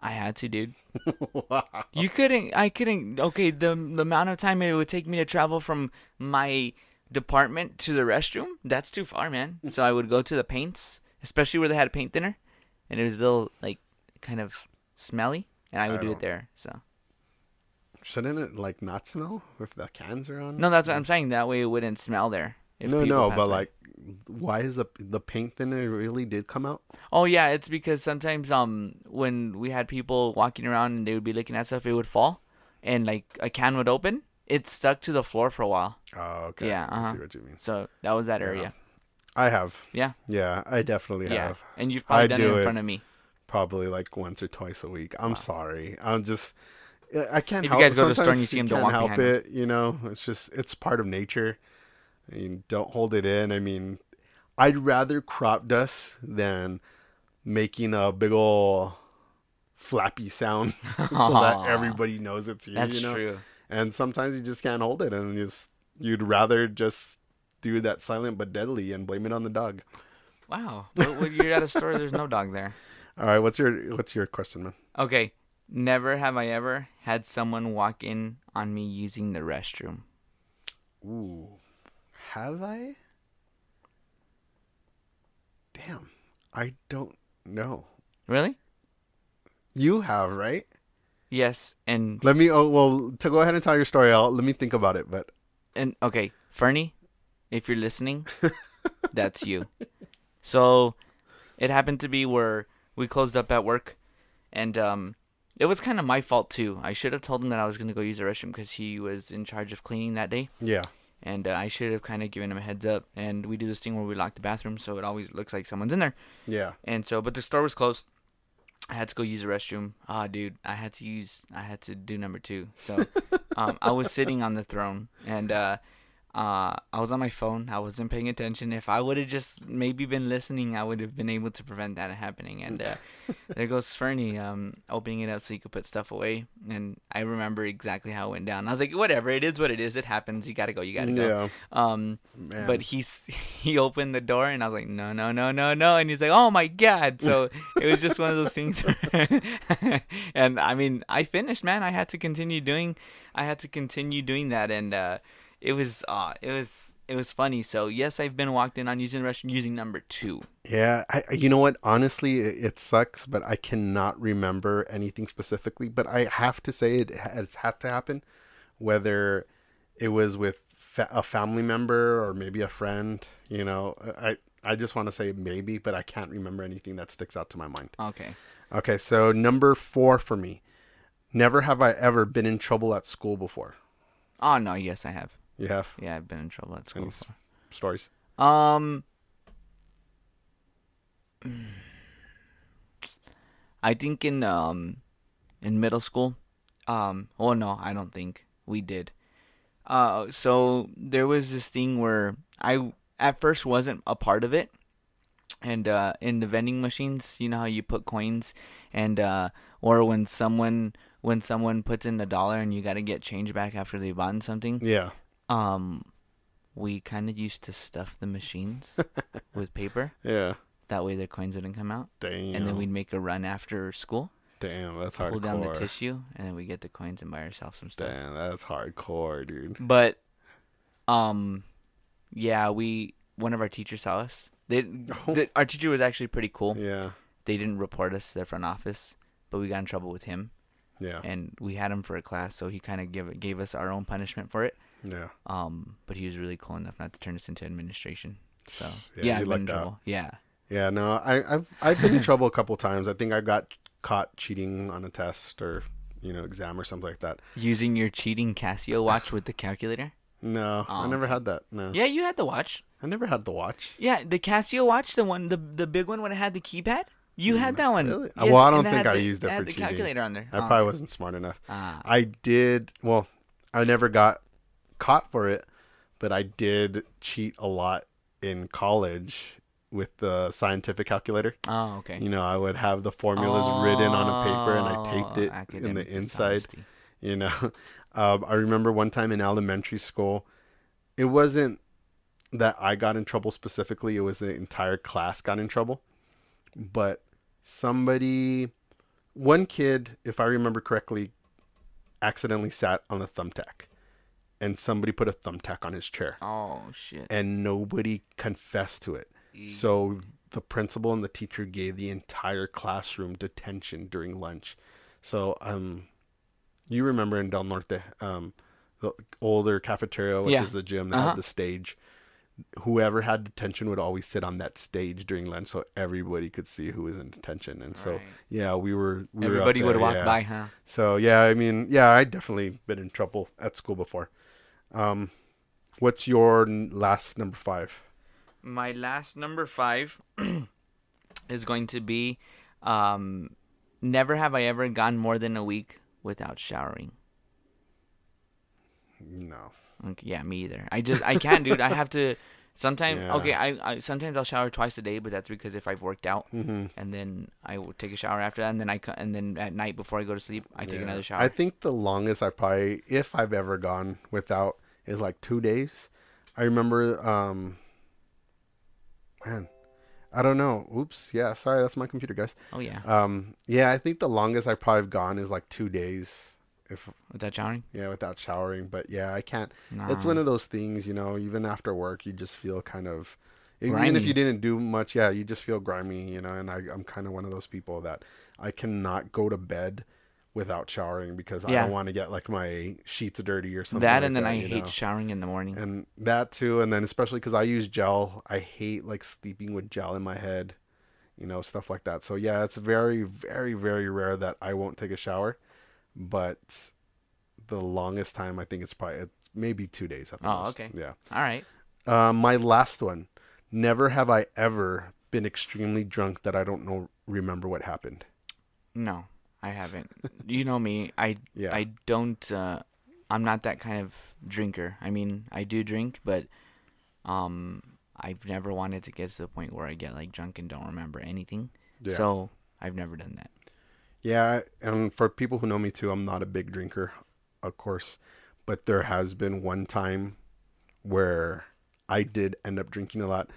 Speaker 2: I had to, dude.
Speaker 1: wow.
Speaker 2: You couldn't. I couldn't. Okay, the the amount of time it would take me to travel from my department to the restroom, that's too far, man. So I would go to the paints, especially where they had a paint thinner, and it was a little like kind of smelly, and I would
Speaker 1: I
Speaker 2: do
Speaker 1: don't-
Speaker 2: it there. So
Speaker 1: Shouldn't it like not smell if the cans are on?
Speaker 2: no, that's what I'm mm. saying. That way it wouldn't smell there.
Speaker 1: No, no, but like, why is the the paint thinner really did come out?
Speaker 2: Oh yeah, it's because sometimes um when we had people walking around and they would be looking at stuff, it would fall, and like a can would open, it stuck to the floor for a while.
Speaker 1: Oh, okay.
Speaker 2: Yeah,
Speaker 1: I
Speaker 2: uh-huh.
Speaker 1: see what you mean.
Speaker 2: So that was that area.
Speaker 1: I have.
Speaker 2: Yeah.
Speaker 1: Yeah, I definitely
Speaker 2: Yeah,
Speaker 1: have.
Speaker 2: and you've probably
Speaker 1: I
Speaker 2: done it
Speaker 1: do
Speaker 2: in
Speaker 1: it.
Speaker 2: front of me.
Speaker 1: Probably like once or twice a week. I'm sorry. I'm just. I can't
Speaker 2: If you
Speaker 1: help.
Speaker 2: guys go to the store and
Speaker 1: sometimes
Speaker 2: you see don't
Speaker 1: can't help it. You know, it's just it's part of nature. I mean, don't hold it in. I mean, I'd rather crop dust than making a big ol' flappy sound so that everybody knows it's you.
Speaker 2: That's
Speaker 1: you know?
Speaker 2: true.
Speaker 1: And sometimes you just can't hold it, and you just you'd rather just do that silent but deadly and blame it on the dog.
Speaker 2: Wow. When you're at a store, there's no dog there.
Speaker 1: All right, what's your what's your question, man?
Speaker 2: Okay. Never have I ever had someone walk in on me using the restroom.
Speaker 1: Ooh, have I? Damn, I don't know.
Speaker 2: Really?
Speaker 1: You have, right?
Speaker 2: Yes. And
Speaker 1: Let me. Oh well, to go ahead and tell your story. I'll let me think about it. But
Speaker 2: and okay, Fernie, if you're listening, that's you. So it happened to be where we closed up at work, and um, it was kind of my fault too. I should have told him that I was gonna go use the restroom because he was in charge of cleaning that day,
Speaker 1: yeah,
Speaker 2: and uh, I should have kind of given him a heads up. And we do this thing where we lock the bathroom, so it always looks like someone's in there.
Speaker 1: yeah.
Speaker 2: And so, but the store was closed. I had to go use the restroom. Ah, dude, I had to use. I had to do number two. So, um, I was sitting on the throne, and uh, uh, I was on my phone. I wasn't paying attention. If I would have just maybe been listening, I would have been able to prevent that happening. And uh, there goes Fernie, um, opening it up so you could put stuff away. And I remember exactly how it went down. I was like, whatever, it is what it is. It happens. You gotta go. You gotta go.
Speaker 1: Yeah.
Speaker 2: Um,
Speaker 1: Man.
Speaker 2: but he's he opened the door and I was like, no, no, no, no, no, and he's like, oh my god. So it was just one of those things. and I mean, I finished, man. I had to continue doing, I had to continue doing that, and uh, it was, uh, it was. It was funny. So yes, I've been walked in on using the restroom using number two.
Speaker 1: Yeah, I, you know what? Honestly, it, it sucks, but I cannot remember anything specifically. But I have to say it has had to happen, whether it was with fa- a family member or maybe a friend. You know, I I just want to say maybe, but I can't remember anything that sticks out to my mind.
Speaker 2: Okay.
Speaker 1: Okay, so number four for me. Never have I ever been in trouble at school before.
Speaker 2: Oh no, yes, I have.
Speaker 1: You have
Speaker 2: Yeah, I've been in trouble at school.
Speaker 1: Any-
Speaker 2: before.
Speaker 1: stories?
Speaker 2: Um, I think in um in middle school, um, oh no, I don't think we did. Uh, so there was this thing where I at first wasn't a part of it, and uh, in the vending machines, you know how you put coins, and uh, or when someone when someone puts in a dollar and you got to get change back after they've bought something
Speaker 1: Yeah.
Speaker 2: Um we kind of used to stuff the machines with paper
Speaker 1: Yeah.
Speaker 2: that way their coins wouldn't come out
Speaker 1: Damn.
Speaker 2: and then we'd make a run after school
Speaker 1: Damn, that's hardcore.
Speaker 2: pull down the tissue and then we get the coins and buy ourselves some stuff
Speaker 1: Damn, that's hardcore, dude.
Speaker 2: but um yeah we one of our teachers saw us they
Speaker 1: Oh.
Speaker 2: the, our teacher was actually pretty cool
Speaker 1: Yeah.
Speaker 2: they didn't report us to their front office but we got in trouble with him
Speaker 1: Yeah.
Speaker 2: and we had him for a class so he kind of gave gave us our own punishment for it
Speaker 1: Yeah.
Speaker 2: um but he was really cool enough not to turn us into administration so
Speaker 1: Yeah,
Speaker 2: yeah, I've been in
Speaker 1: lucked out.
Speaker 2: trouble yeah
Speaker 1: Yeah, no, I, I've I've been in trouble a couple times. I think I got caught cheating on a test or you know exam or something like that.
Speaker 2: Using your cheating Casio watch with the calculator?
Speaker 1: No, I
Speaker 2: Oh,
Speaker 1: never had that. No,
Speaker 2: Yeah, you had the watch.
Speaker 1: I never had the watch.
Speaker 2: Yeah, the Casio watch, the one, the the big one when it had the keypad. You had that one.
Speaker 1: Mm, Really?
Speaker 2: Yes,
Speaker 1: well, I don't think I
Speaker 2: the-
Speaker 1: used it
Speaker 2: had
Speaker 1: for
Speaker 2: the
Speaker 1: cheating.
Speaker 2: calculator on there.
Speaker 1: I
Speaker 2: Oh,
Speaker 1: probably wasn't smart enough.
Speaker 2: Ah.
Speaker 1: I did. Well, I never got caught for it, but I did cheat a lot in college with the scientific calculator.
Speaker 2: Oh, okay.
Speaker 1: You know, I would have the formulas written on a paper and I taped
Speaker 2: Oh,
Speaker 1: it in the inside.
Speaker 2: dishonesty.
Speaker 1: You know, um, I remember one time in elementary school, it wasn't that I got in trouble specifically, it was the entire class got in trouble. But somebody, one kid, if I remember correctly, accidentally sat on a thumbtack. And somebody put a thumbtack on his chair.
Speaker 2: Oh shit.
Speaker 1: And nobody confessed to it. So the principal and the teacher gave the entire classroom detention during lunch. So um, you remember in Del Norte, um, the older cafeteria, which
Speaker 2: Yeah.
Speaker 1: is the gym that
Speaker 2: Uh-huh.
Speaker 1: had the stage. Whoever had detention would always sit on that stage during lunch, so everybody could see who was in detention. And so,
Speaker 2: Right.
Speaker 1: yeah, we were. We were
Speaker 2: Everybody would
Speaker 1: there,
Speaker 2: walk
Speaker 1: yeah.
Speaker 2: by, huh?
Speaker 1: So yeah, I mean, yeah, I definitely been in trouble at school before. Um, what's your n- last number five?
Speaker 2: My last number five is going to be um, never have I ever gone more than a week without showering.
Speaker 1: No.
Speaker 2: Okay, yeah, me either. I just I can't, dude. I have to. Sometimes
Speaker 1: Yeah.
Speaker 2: okay, I, I sometimes I'll shower twice a day, but that's because if I've worked out,
Speaker 1: Mm-hmm.
Speaker 2: and then I will take a shower after that, and then I and then at night before I go to sleep, I take
Speaker 1: Yeah.
Speaker 2: another shower.
Speaker 1: I think the longest I probably, if I've ever gone without, is like two days. I remember, um, man, I don't know. Oops. Yeah. Sorry. That's my computer, guys.
Speaker 2: oh yeah,
Speaker 1: Um, yeah, I think the longest I've probably gone is like two days. If
Speaker 2: without showering.
Speaker 1: yeah, without showering. But yeah, I can't.
Speaker 2: Nah.
Speaker 1: It's one of those things, you know. Even after work, you just feel kind of. Even if you didn't do much, yeah, you just feel grimy, you know. And I, I'm kind of one of those people that I cannot go to bed without showering because I don't want to get like my sheets dirty or something.
Speaker 2: that
Speaker 1: like
Speaker 2: and then
Speaker 1: that,
Speaker 2: I hate
Speaker 1: know?
Speaker 2: showering in the morning.
Speaker 1: and that too, and then especially because I use gel, I hate like sleeping with gel in my head, you know, stuff like that. So yeah, it's very, very, very rare that I won't take a shower, but the longest time I think it's probably it's maybe two days. At the
Speaker 2: Oh,
Speaker 1: most.
Speaker 2: okay.
Speaker 1: Yeah.
Speaker 2: All right.
Speaker 1: Um, my last one. Never have I ever been extremely drunk that I don't know remember what happened.
Speaker 2: No, I haven't. you know me. I
Speaker 1: Yeah.
Speaker 2: I don't. Uh, I'm not that kind of drinker. I mean, I do drink, but um, I've never wanted to get to the point where I get like drunk and don't remember anything.
Speaker 1: Yeah.
Speaker 2: So I've never done that.
Speaker 1: Yeah, and for people who know me too, I'm not a big drinker, of course, but there has been one time where I did end up drinking a lot.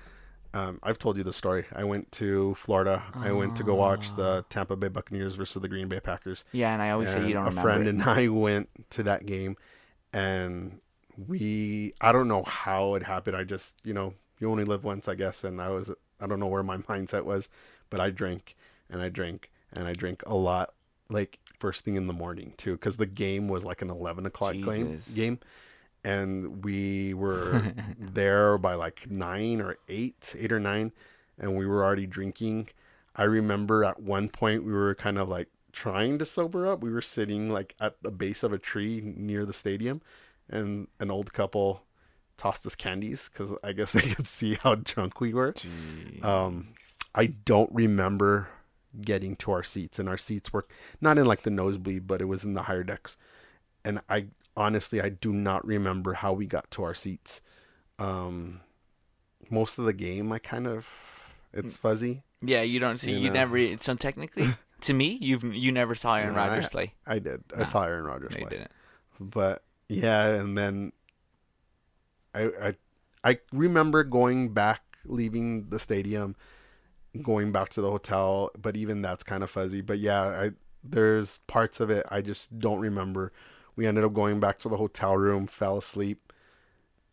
Speaker 1: Um, I've told you the story. I went to Florida. I went to go watch the Tampa Bay Buccaneers versus the Green Bay Packers.
Speaker 2: Yeah, and I always say you
Speaker 1: And
Speaker 2: don't
Speaker 1: a friend
Speaker 2: it.
Speaker 1: and I went to that game, and we I don't know how it happened. I just you know you only live once, I guess, and I was I don't know where my mindset was, but I drank and I drank and I drank a lot, like first thing in the morning too, because the game was like an eleven o'clock
Speaker 2: Jesus.
Speaker 1: game, and we were there by like nine or eight, eight or nine, and we were already drinking. I remember at one point we were kind of like trying to sober up. We were sitting like at the base of a tree near the stadium, and an old couple tossed us candies because I guess they could see how drunk we were. Um, I don't remember getting to our seats, and our seats were not in like the nosebleed, but it was in the higher decks. And I honestly, I do not remember how we got to our seats. Um, most of the game, I kind of it's fuzzy.
Speaker 2: Yeah, you don't see.
Speaker 1: You
Speaker 2: You,
Speaker 1: know.
Speaker 2: never. So technically, to me, you've you never saw Aaron
Speaker 1: No,
Speaker 2: Rodgers
Speaker 1: I-
Speaker 2: play.
Speaker 1: I did. I saw Aaron Rodgers
Speaker 2: No,
Speaker 1: play.
Speaker 2: didn't.
Speaker 1: but yeah and then I, I i remember going back leaving the stadium going back to the hotel but even that's kind of fuzzy but yeah i there's parts of it i just don't remember we ended up going back to the hotel room fell asleep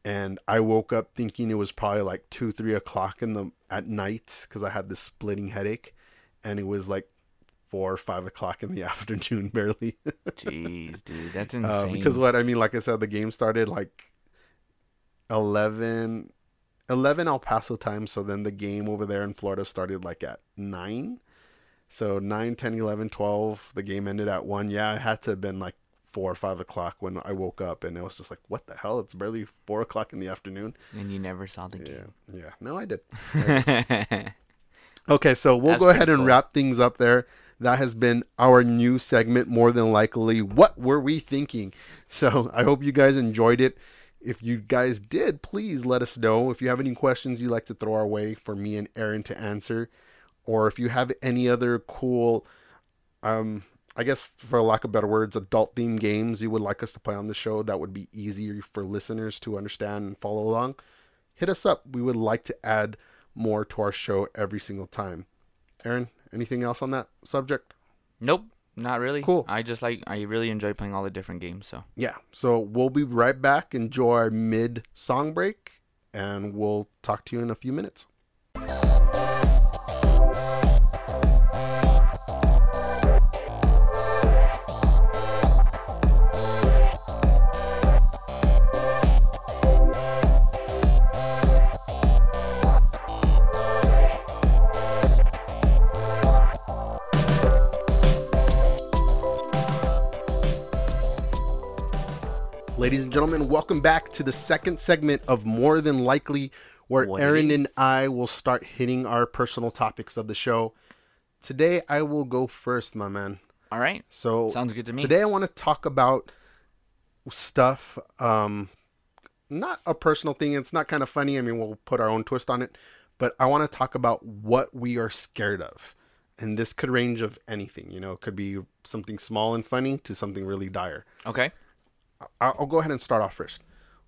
Speaker 1: and i woke up thinking it was probably like two three o'clock in the at night because i had this splitting headache and it was like four or five o'clock in the afternoon barely
Speaker 2: Jeez, dude, that's
Speaker 1: uh,
Speaker 2: insane.
Speaker 1: because what I mean, like I said, the game started like 11, 11 El Paso time. So then the game over there in Florida started like at nine. So 9, 10, 11, 12, the game ended at 1. Yeah, it had to have been like 4 or 5 o'clock when I woke up, and it was just like, what the hell? It's barely 4 o'clock in the afternoon.
Speaker 2: And you never saw the
Speaker 1: Yeah,
Speaker 2: game.
Speaker 1: yeah. No, I did. Okay, so we'll
Speaker 2: That's
Speaker 1: go ahead and
Speaker 2: cool.
Speaker 1: wrap things up there. That has been our new segment, more than likely. What were we thinking? So I hope you guys enjoyed it. If you guys did, please let us know. If you have any questions you'd like to throw our way for me and Aaron to answer, or if you have any other cool, um, I guess for lack of better words, adult themed games you would like us to play on the show that would be easier for listeners to understand and follow along, hit us up. We would like to add more to our show every single time. Aaron, anything else on that subject?
Speaker 2: nope, not really.
Speaker 1: Cool.
Speaker 2: I just like I really enjoy playing all the different games. So
Speaker 1: Yeah. So we'll be right back. Enjoy our mid song break, and we'll talk to you in a few minutes. Ladies and gentlemen, welcome back to the second segment of More Than Likely, where
Speaker 2: What
Speaker 1: Aaron and. I will start hitting our personal topics of the show. Today, I will go first, my man.
Speaker 2: all right,
Speaker 1: So
Speaker 2: sounds good to me.
Speaker 1: Today I want to talk about stuff um not a personal thing, it's not kind of funny. I mean, we'll put our own twist on it, but I want to talk about what we are scared of. And this could range of anything, you know, it could be something small and funny to something really dire.
Speaker 2: okay.
Speaker 1: I'll go ahead and start off first.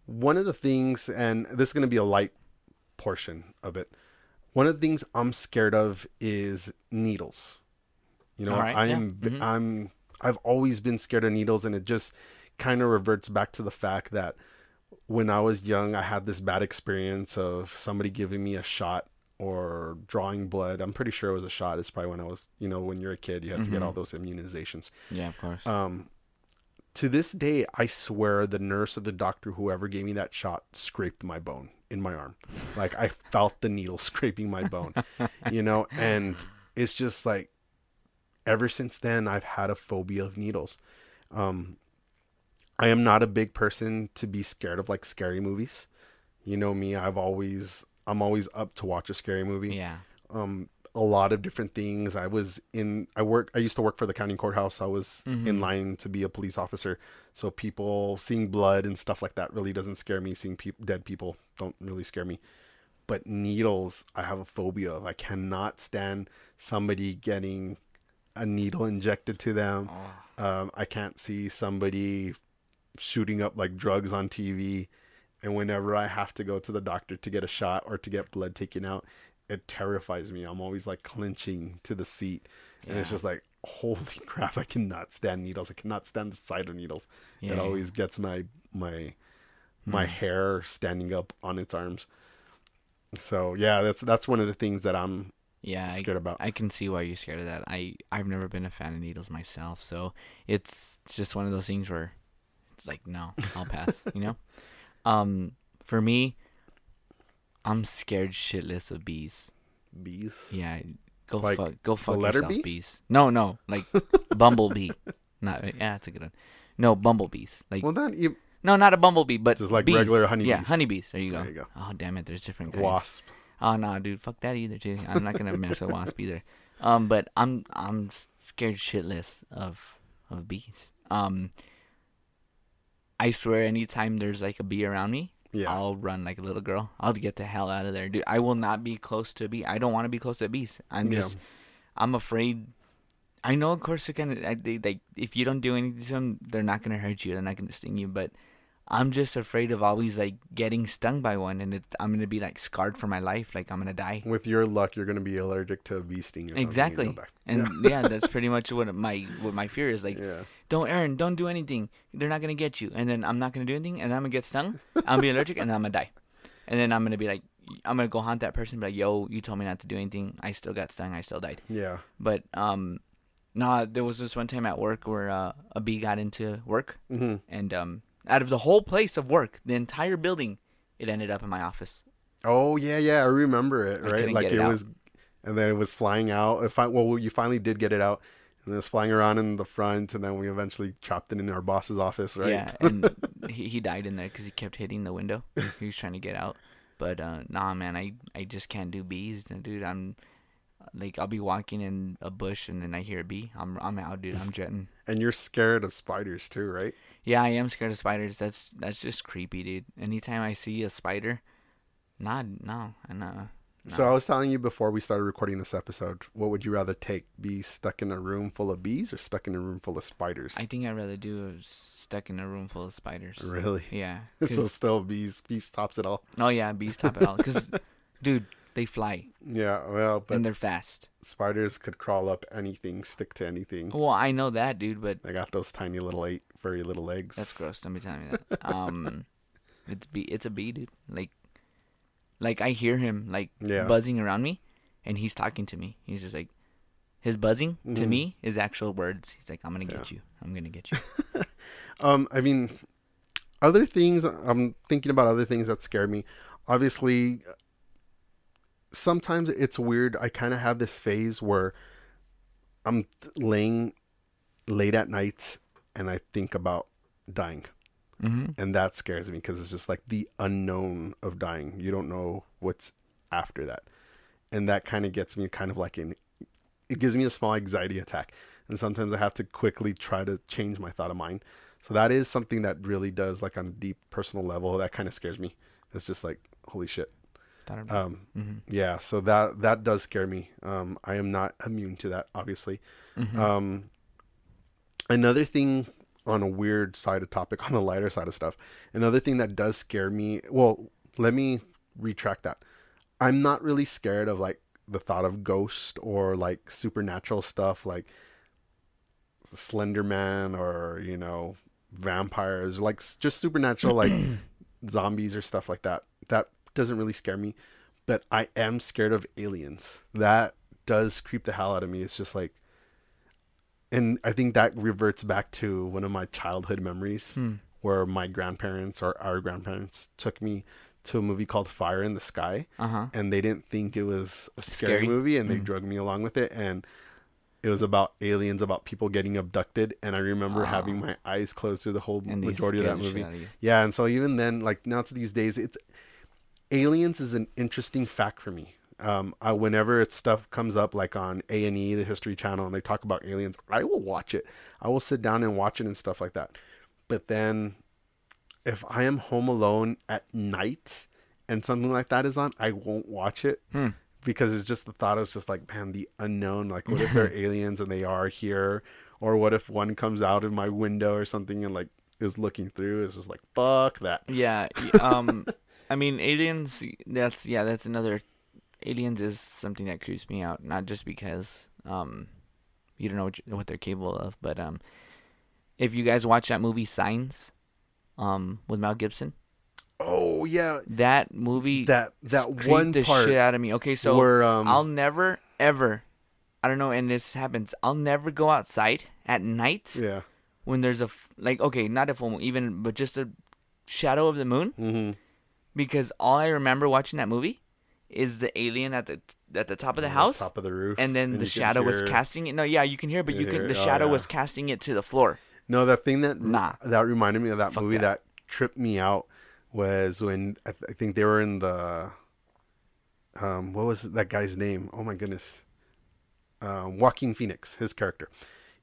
Speaker 1: One of the things, and this is going to be a light portion of it. One of the things I'm scared of is needles. You know,
Speaker 2: right,
Speaker 1: I
Speaker 2: yeah,
Speaker 1: am,
Speaker 2: mhm.
Speaker 1: I'm, I've always been scared of needles, and it just kind of reverts back to the fact that when I was young, I had this bad experience of somebody giving me a shot or drawing blood. I'm pretty sure it was a shot. It's probably when I was, you know, when you're a kid, you have to get all those immunizations
Speaker 2: Yeah, of course.
Speaker 1: um to this day i swear the nurse or the doctor whoever gave me that shot scraped my bone in my arm. Like i felt the needle scraping my bone you know? And it's just like ever since then i've had a phobia of needles. Um i am not a big person to be scared of like scary movies. You know me i've always i'm always up to watch a scary movie.
Speaker 2: Yeah.
Speaker 1: um a lot of different things. I was in I work I used to work for the county courthouse. I was in line to be a police officer. So people seeing blood and stuff like that really doesn't scare me. Seeing peop dead people don't really scare me. But needles, I have a phobia of. I cannot stand somebody getting a needle injected to them. Um, I can't see somebody shooting up like drugs on TV. And whenever I have to go to the doctor to get a shot or to get blood taken out, it terrifies me. I'm always like clenching to the seat. And it's just like, holy crap, I cannot stand needles. I cannot stand the sight of needles.
Speaker 2: Yeah,
Speaker 1: it always gets my my my hair standing up on its arms. So yeah, that's that's one of the things that I'm
Speaker 2: Yeah, I,
Speaker 1: scared about.
Speaker 2: I can see why you're scared of that. I I've never been a fan of needles myself, so it's just one of those things where it's like no, I'll pass. you know, um, for me, I'm scared shitless of bees.
Speaker 1: bees.
Speaker 2: Yeah, go
Speaker 1: Like
Speaker 2: fuck, go fuck
Speaker 1: letter
Speaker 2: yourself,
Speaker 1: B?
Speaker 2: bees. No, no, like bumblebee. Not yeah, that's a good one. No, bumblebees. Like
Speaker 1: Well, then you
Speaker 2: no, not a bumblebee, but
Speaker 1: Just like
Speaker 2: bees.
Speaker 1: regular
Speaker 2: Yeah,
Speaker 1: honeybees.
Speaker 2: honeybees. There you go.
Speaker 1: There you go.
Speaker 2: Oh damn it, there's different kinds.
Speaker 1: wasp.
Speaker 2: Oh no, dude, fuck that either, too. I'm not gonna mess with wasp either. Um, but I'm I'm scared shitless of of bees. Um, I swear, anytime there's like a bee around me,
Speaker 1: Yeah.
Speaker 2: I'll run like a little girl. I'll get the hell out of there, dude. I will not be close to a bee. I don't want to be close to bees. I'm
Speaker 1: Yeah.
Speaker 2: just, I'm afraid. I know, of course, they're gonna. They, they, if you don't do anything to them, they're not gonna hurt you. They're not gonna sting you. But I'm just afraid of always like getting stung by one, and it, I'm gonna be like scarred for my life. Like I'm gonna die.
Speaker 1: With your luck, you're gonna be allergic to a bee sting. Or something,
Speaker 2: Exactly. And yeah. that's pretty much what my what my fear is. Like,
Speaker 1: Yeah.
Speaker 2: Don't Aaron, don't do anything. They're not gonna get you, and then I'm not gonna do anything, and I'm gonna get stung. I'm gonna be allergic, and I'm gonna die. And then I'm gonna be like, I'm gonna go haunt that person, and be like, yo, you told me not to do anything. I still got stung. I still died.
Speaker 1: Yeah.
Speaker 2: But um, nah, there was this one time at work where uh, a bee got into work,
Speaker 1: hmm
Speaker 2: and um, out of the whole place of work, the entire building, it ended up in my office.
Speaker 1: Oh yeah, yeah. I remember it.
Speaker 2: I
Speaker 1: Right. Like it,
Speaker 2: it
Speaker 1: was, and then it was flying out. If I, well, you finally did get it out, and it was flying around in the front, and then we eventually chopped it in our boss's office, right?
Speaker 2: Yeah, and he, he died in there because he kept hitting the window. He was trying to get out, but uh, nah, man, I I just can't do bees, dude. I'm like I'll be walking in a bush and then I hear a bee. I'm I'm out, dude. I'm jetting.
Speaker 1: and you're scared of spiders too, right?
Speaker 2: Yeah, I am scared of spiders. That's that's just creepy, dude. Anytime I see a spider, nah, no, no.
Speaker 1: So I was telling you before we started recording this episode, what would you rather take? Be stuck in a room full of bees or stuck in a room full of spiders?
Speaker 2: I think I'd rather do a stuck in a room full of spiders.
Speaker 1: Really?
Speaker 2: Yeah.
Speaker 1: so still bees bees tops it all.
Speaker 2: oh yeah, bees top it all. Cause, dude, they fly
Speaker 1: Yeah, well, but
Speaker 2: and they're fast.
Speaker 1: spiders could crawl up anything, stick to anything.
Speaker 2: Well, I know that, dude, but
Speaker 1: They got those tiny little eight furry little legs.
Speaker 2: That's gross. Don't be telling me that. Um, it's bee. It's a bee, dude. Like, like I hear him like
Speaker 1: Yeah.
Speaker 2: buzzing around me, and he's talking to me. He's just like, his buzzing to
Speaker 1: Mhm.
Speaker 2: me is actual words. He's like, "I'm gonna get
Speaker 1: Yeah.
Speaker 2: you. I'm gonna get you."
Speaker 1: Um, I mean, other things. I'm thinking about other things that scare me. Obviously, sometimes it's weird. I kind of have this phase where I'm laying late at night and I think about dying,
Speaker 2: hmm
Speaker 1: and that scares me because it's just like the unknown of dying. You don't know what's after that, and that kind of gets me kind of like in. It gives me a small anxiety attack, and sometimes I have to quickly try to change my thought of mind. So that is something that really does, like on a deep personal level, that kind of scares me. It's just like, holy shit. Um,
Speaker 2: Mhm.
Speaker 1: yeah, so that that does scare me. Um, I am not immune to that, obviously.
Speaker 2: Mhm.
Speaker 1: Um, another thing on a weird side of topic, on the lighter side of stuff, another thing that does scare me. Well, let me retract that. I'm not really scared of like the thought of ghost or like supernatural stuff, like Slender Man or you know vampires, like just supernatural like zombies or stuff like that. That doesn't really scare me, but I am scared of aliens. That does creep the hell out of me. It's just like, and I think that reverts back to one of my childhood memories
Speaker 2: Hmm.
Speaker 1: where my grandparents or our grandparents took me to a movie called Fire in the Sky,
Speaker 2: Uh huh.
Speaker 1: and they didn't think it was a scary,
Speaker 2: Scary?
Speaker 1: movie, and they
Speaker 2: Mm.
Speaker 1: drug me along with it, and it was about aliens, about people getting abducted, and I remember
Speaker 2: Ah.
Speaker 1: having my eyes closed through the whole
Speaker 2: And
Speaker 1: majority of that movie.
Speaker 2: of.
Speaker 1: Yeah, and so even then, like now to these days, it's aliens is an interesting fact for me. Um, I, whenever it's stuff comes up like on A and E, the History Channel, and they talk about aliens, I will watch it. I will sit down and watch it and stuff like that. But then, if I am home alone at night and something like that is on, I won't watch it
Speaker 2: Hmm.
Speaker 1: because it's just the thought is just like, man, the unknown. Like, what if they're aliens and they are here, or what if one comes out of my window or something and like is looking through? It's just like, fuck that.
Speaker 2: Yeah. Um, I mean, aliens. That's yeah. That's another. Aliens is something that creeps me out. Not just because um, you don't know what, you- what they're capable of, but um, if you guys watch that movie Signs, um, with Mel Gibson,
Speaker 1: Oh yeah,
Speaker 2: that movie
Speaker 1: that that one
Speaker 2: the
Speaker 1: part
Speaker 2: shit out of me. Okay, so
Speaker 1: where um
Speaker 2: I'll never ever. I don't know, and this happens. I'll never go outside at night
Speaker 1: yeah
Speaker 2: when there's a f- like okay, not a full moon, even but just a shadow of the moon,
Speaker 1: hmm
Speaker 2: because all I remember watching that movie is the alien at the at the top of the house,
Speaker 1: top of the roof,
Speaker 2: and then the shadow was casting it. No, yeah, you can hear, but
Speaker 1: You
Speaker 2: you can. The
Speaker 1: oh,
Speaker 2: shadow
Speaker 1: yeah.
Speaker 2: was casting it to the floor.
Speaker 1: No, that thing that
Speaker 2: Nah.
Speaker 1: that reminded me of that
Speaker 2: Fuck
Speaker 1: movie
Speaker 2: that.
Speaker 1: that. tripped me out was when I, th- I think they were in the um what was that guy's name? Oh my goodness. Um Joaquin Phoenix, his character.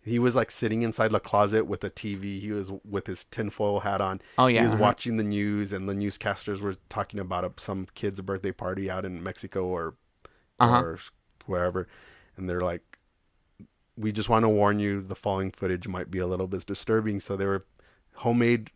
Speaker 1: He was like sitting inside the closet with a TV. He was with his tinfoil hat on.
Speaker 2: Oh, yeah,
Speaker 1: He was
Speaker 2: uh-huh.
Speaker 1: watching the news, and the newscasters were talking about some kid's birthday party out in Mexico or
Speaker 2: Uh-huh.
Speaker 1: or wherever, and they're like, "We just want to warn you, the following footage might be a little bit disturbing." So they were homemade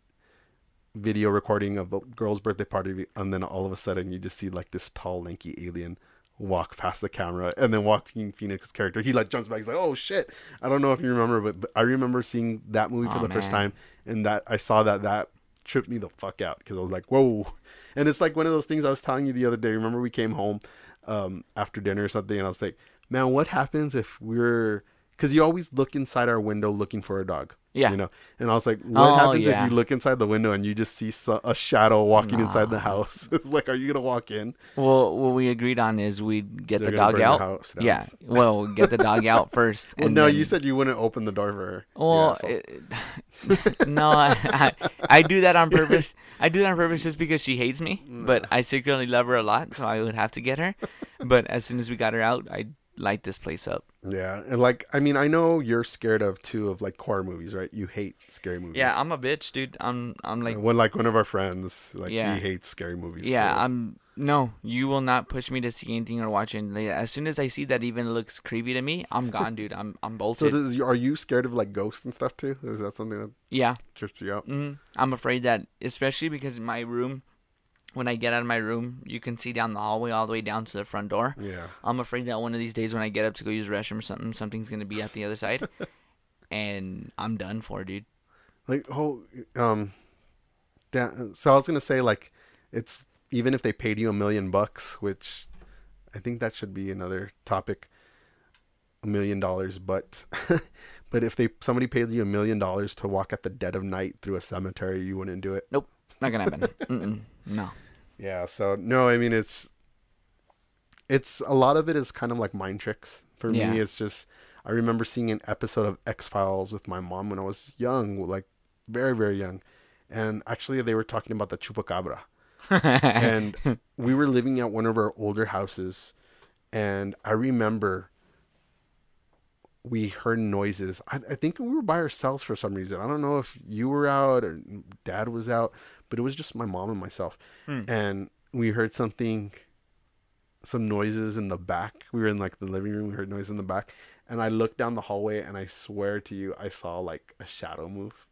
Speaker 1: video recording of a girl's birthday party, and then all of a sudden you just see like this tall, lanky alien walk past the camera, and then Joaquin Phoenix's character, he like jumps back. He's like, "Oh shit!" I don't know if you remember, but, but I remember seeing that movie for
Speaker 2: Aw,
Speaker 1: the first time, and that I saw that that tripped me the fuck out because I was like, "Whoa!" And it's like one of those things I was telling you the other day. Remember we came home um, after dinner or something, and I was like, "Man, what happens if we're because you always look inside our window looking for a dog.
Speaker 2: Yeah.
Speaker 1: You know, and I was like, what
Speaker 2: Oh,
Speaker 1: happens
Speaker 2: yeah.
Speaker 1: if you look inside the window and you just see a shadow walking inside the house? It's like, are you gonna walk in?
Speaker 2: Well, what we agreed on is we'd get
Speaker 1: They're
Speaker 2: the dog
Speaker 1: the
Speaker 2: out.
Speaker 1: house
Speaker 2: yeah. Well, get the dog out first.
Speaker 1: Well,
Speaker 2: and
Speaker 1: no,
Speaker 2: then-
Speaker 1: you said you wouldn't open the door for her.
Speaker 2: Well, it, no, I, I I do that on purpose. I do that on purpose just because she hates me. But I secretly love her a lot, so I would have to get her. But as soon as we got her out, I light this place up.
Speaker 1: yeah, and like, I mean, I know you're scared of too of like horror movies, right? You hate scary movies.
Speaker 2: Yeah, I'm a bitch, dude. I'm I'm like
Speaker 1: when like one of our friends, like
Speaker 2: Yeah.
Speaker 1: he hates scary movies.
Speaker 2: Yeah,
Speaker 1: too.
Speaker 2: I'm no. You will not push me to see anything or watch anything. As soon as I see that even looks creepy to me, I'm gone, dude. I'm I'm
Speaker 1: So
Speaker 2: bolted.
Speaker 1: does, are you scared of like ghosts and stuff too? Is that something that
Speaker 2: yeah,
Speaker 1: trips you out?
Speaker 2: Mm-hmm. I'm afraid that, especially because in my room, when I get out of my room, you can see down the hallway all the way down to the front door.
Speaker 1: Yeah.
Speaker 2: I'm afraid that one of these days when I get up to go use the restroom or something, something's gonna be at the other side, and I'm done for, dude.
Speaker 1: Like oh um da- so I was gonna say like it's even if they paid you a million bucks, which I think that should be another topic. A million dollars, but but if they somebody paid you a million dollars to walk at the dead of night through a cemetery, you wouldn't do it.
Speaker 2: Nope, not gonna happen. Mm-mm, no.
Speaker 1: Yeah, so no, I mean it's it's a lot of it is kind of like mind tricks. For
Speaker 2: Yeah.
Speaker 1: me it's just I remember seeing an episode of X Files with my mom when I was young, like very very young. And actually they were talking about the chupacabra. and we were living at one of our older houses and I remember we heard noises. I, I think we were by ourselves for some reason. I don't know if you were out or dad was out, but it was just my mom and myself. And we heard something, some noises in the back. We were in like the living room. We heard noise in the back. And I looked down the hallway and I swear to you, I saw like a shadow move.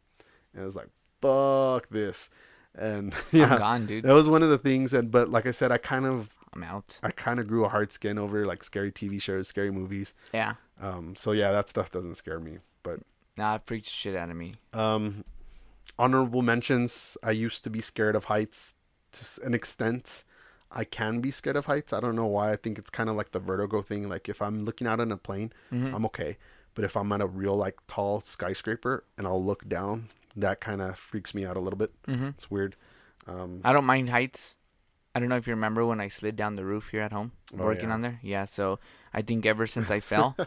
Speaker 1: And I was like, fuck this. And yeah,
Speaker 2: I'm gone, dude.
Speaker 1: that was one of the things. And, but like I said, I kind of,
Speaker 2: I'm out.
Speaker 1: I kind of grew a hard skin over like scary TV shows, scary movies.
Speaker 2: Yeah.
Speaker 1: Um, so yeah, that stuff doesn't scare me. But
Speaker 2: Nah, it freaks shit out of me.
Speaker 1: um, honorable mentions. I used to be scared of heights to an extent. I can be scared of heights. I don't know why. I think it's kind of like the vertigo thing. Like if I'm looking out on a plane, I'm okay. But if I'm at a real like tall skyscraper and I'll look down, that kind of freaks me out a little bit.
Speaker 2: Mm-hmm.
Speaker 1: It's weird. Um,
Speaker 2: I don't mind heights. I don't know if you remember when I slid down the roof here at home,
Speaker 1: Oh,
Speaker 2: working
Speaker 1: yeah.
Speaker 2: on there. Yeah, so I think ever since I fell,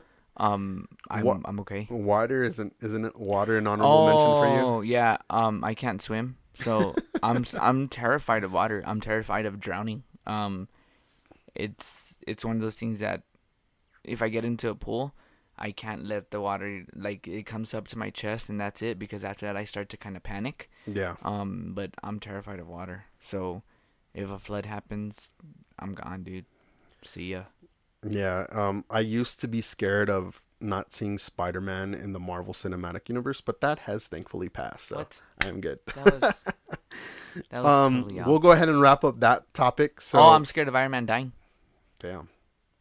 Speaker 2: um, I'm
Speaker 1: What-
Speaker 2: I'm okay.
Speaker 1: water isn't isn't it water an honorable mention for you?
Speaker 2: Oh yeah, um, I can't swim, so I'm I'm terrified of water. I'm terrified of drowning. Um, it's it's one of those things that if I get into a pool, I can't let the water like it comes up to my chest and that's it because after that I start to kind of panic.
Speaker 1: Yeah.
Speaker 2: Um, but I'm terrified of water. So if a flood happens, I'm gone, dude. See ya.
Speaker 1: Yeah, um, I used to be scared of not seeing Spider-Man in the Marvel Cinematic Universe, but that has thankfully passed. So
Speaker 2: What?
Speaker 1: I'm good.
Speaker 2: That was that was
Speaker 1: um,
Speaker 2: totally
Speaker 1: we'll go ahead and wrap up that topic. So,
Speaker 2: oh, I'm scared of Iron Man dying.
Speaker 1: damn.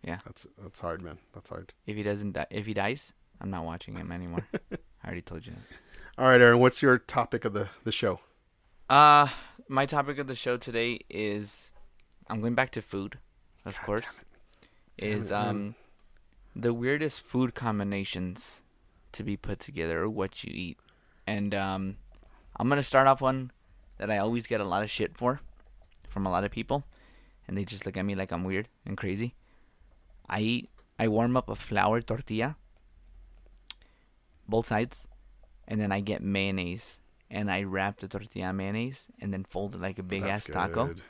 Speaker 2: Yeah.
Speaker 1: That's that's hard, man. That's hard.
Speaker 2: If he doesn't die, if he dies, I'm not watching him anymore. I already told you that.
Speaker 1: All right, Aaron. What's your topic of the the show?
Speaker 2: Uh, my topic of the show today is I'm going back to food, of course. Is um the weirdest food combinations to be put together or what you eat. And um I'm going to start off one that I always get a lot of shit for from a lot of people and they just look at me like I'm weird and crazy. I eat I warm up a flour tortilla both sides and then I get mayonnaise and I wrap the tortilla mayonnaise and then fold it like a big
Speaker 1: That's
Speaker 2: ass taco
Speaker 1: good.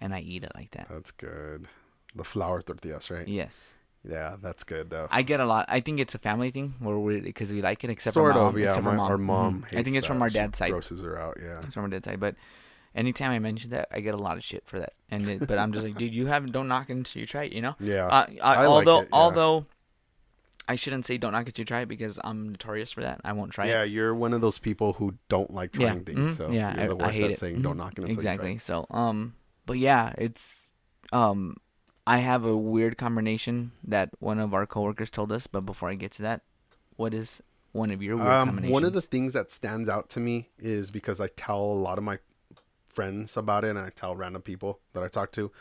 Speaker 2: and I eat it like that.
Speaker 1: That's good. The flour tortillas, right?
Speaker 2: Yes.
Speaker 1: Yeah, that's good though.
Speaker 2: I get a lot. I think it's a family thing where we because we like it, except
Speaker 1: sort
Speaker 2: for mom.
Speaker 1: of, yeah.
Speaker 2: except
Speaker 1: My,
Speaker 2: mom.
Speaker 1: our mom.
Speaker 2: Mhm. I think it's from
Speaker 1: that.
Speaker 2: our
Speaker 1: She
Speaker 2: dad's side.
Speaker 1: Grosses her out. Yeah.
Speaker 2: It's from our dad's side. But anytime I mention that, I get a lot of shit for that. And it, but I'm just like, dude, you haven't don't knock it until you try it. You know.
Speaker 1: Yeah.
Speaker 2: Uh, I,
Speaker 1: I like
Speaker 2: although
Speaker 1: it, yeah.
Speaker 2: although I shouldn't say don't knock it until you try it because I'm notorious for that. I won't try
Speaker 1: yeah,
Speaker 2: it.
Speaker 1: you're one of those people who don't like
Speaker 2: Yeah.
Speaker 1: trying things.
Speaker 2: mhm,
Speaker 1: So
Speaker 2: yeah,
Speaker 1: you're the
Speaker 2: I, I hate
Speaker 1: at
Speaker 2: it.
Speaker 1: saying don't
Speaker 2: Mhm,
Speaker 1: knock it until you try
Speaker 2: exactly. So um, but yeah, it's um, I have a weird combination that one of our coworkers told us. But before I get to that, what is one of your weird
Speaker 1: Um,
Speaker 2: combinations?
Speaker 1: one of the things that stands out to me is because I tell a lot of my friends about it, and I tell random people that I talk to,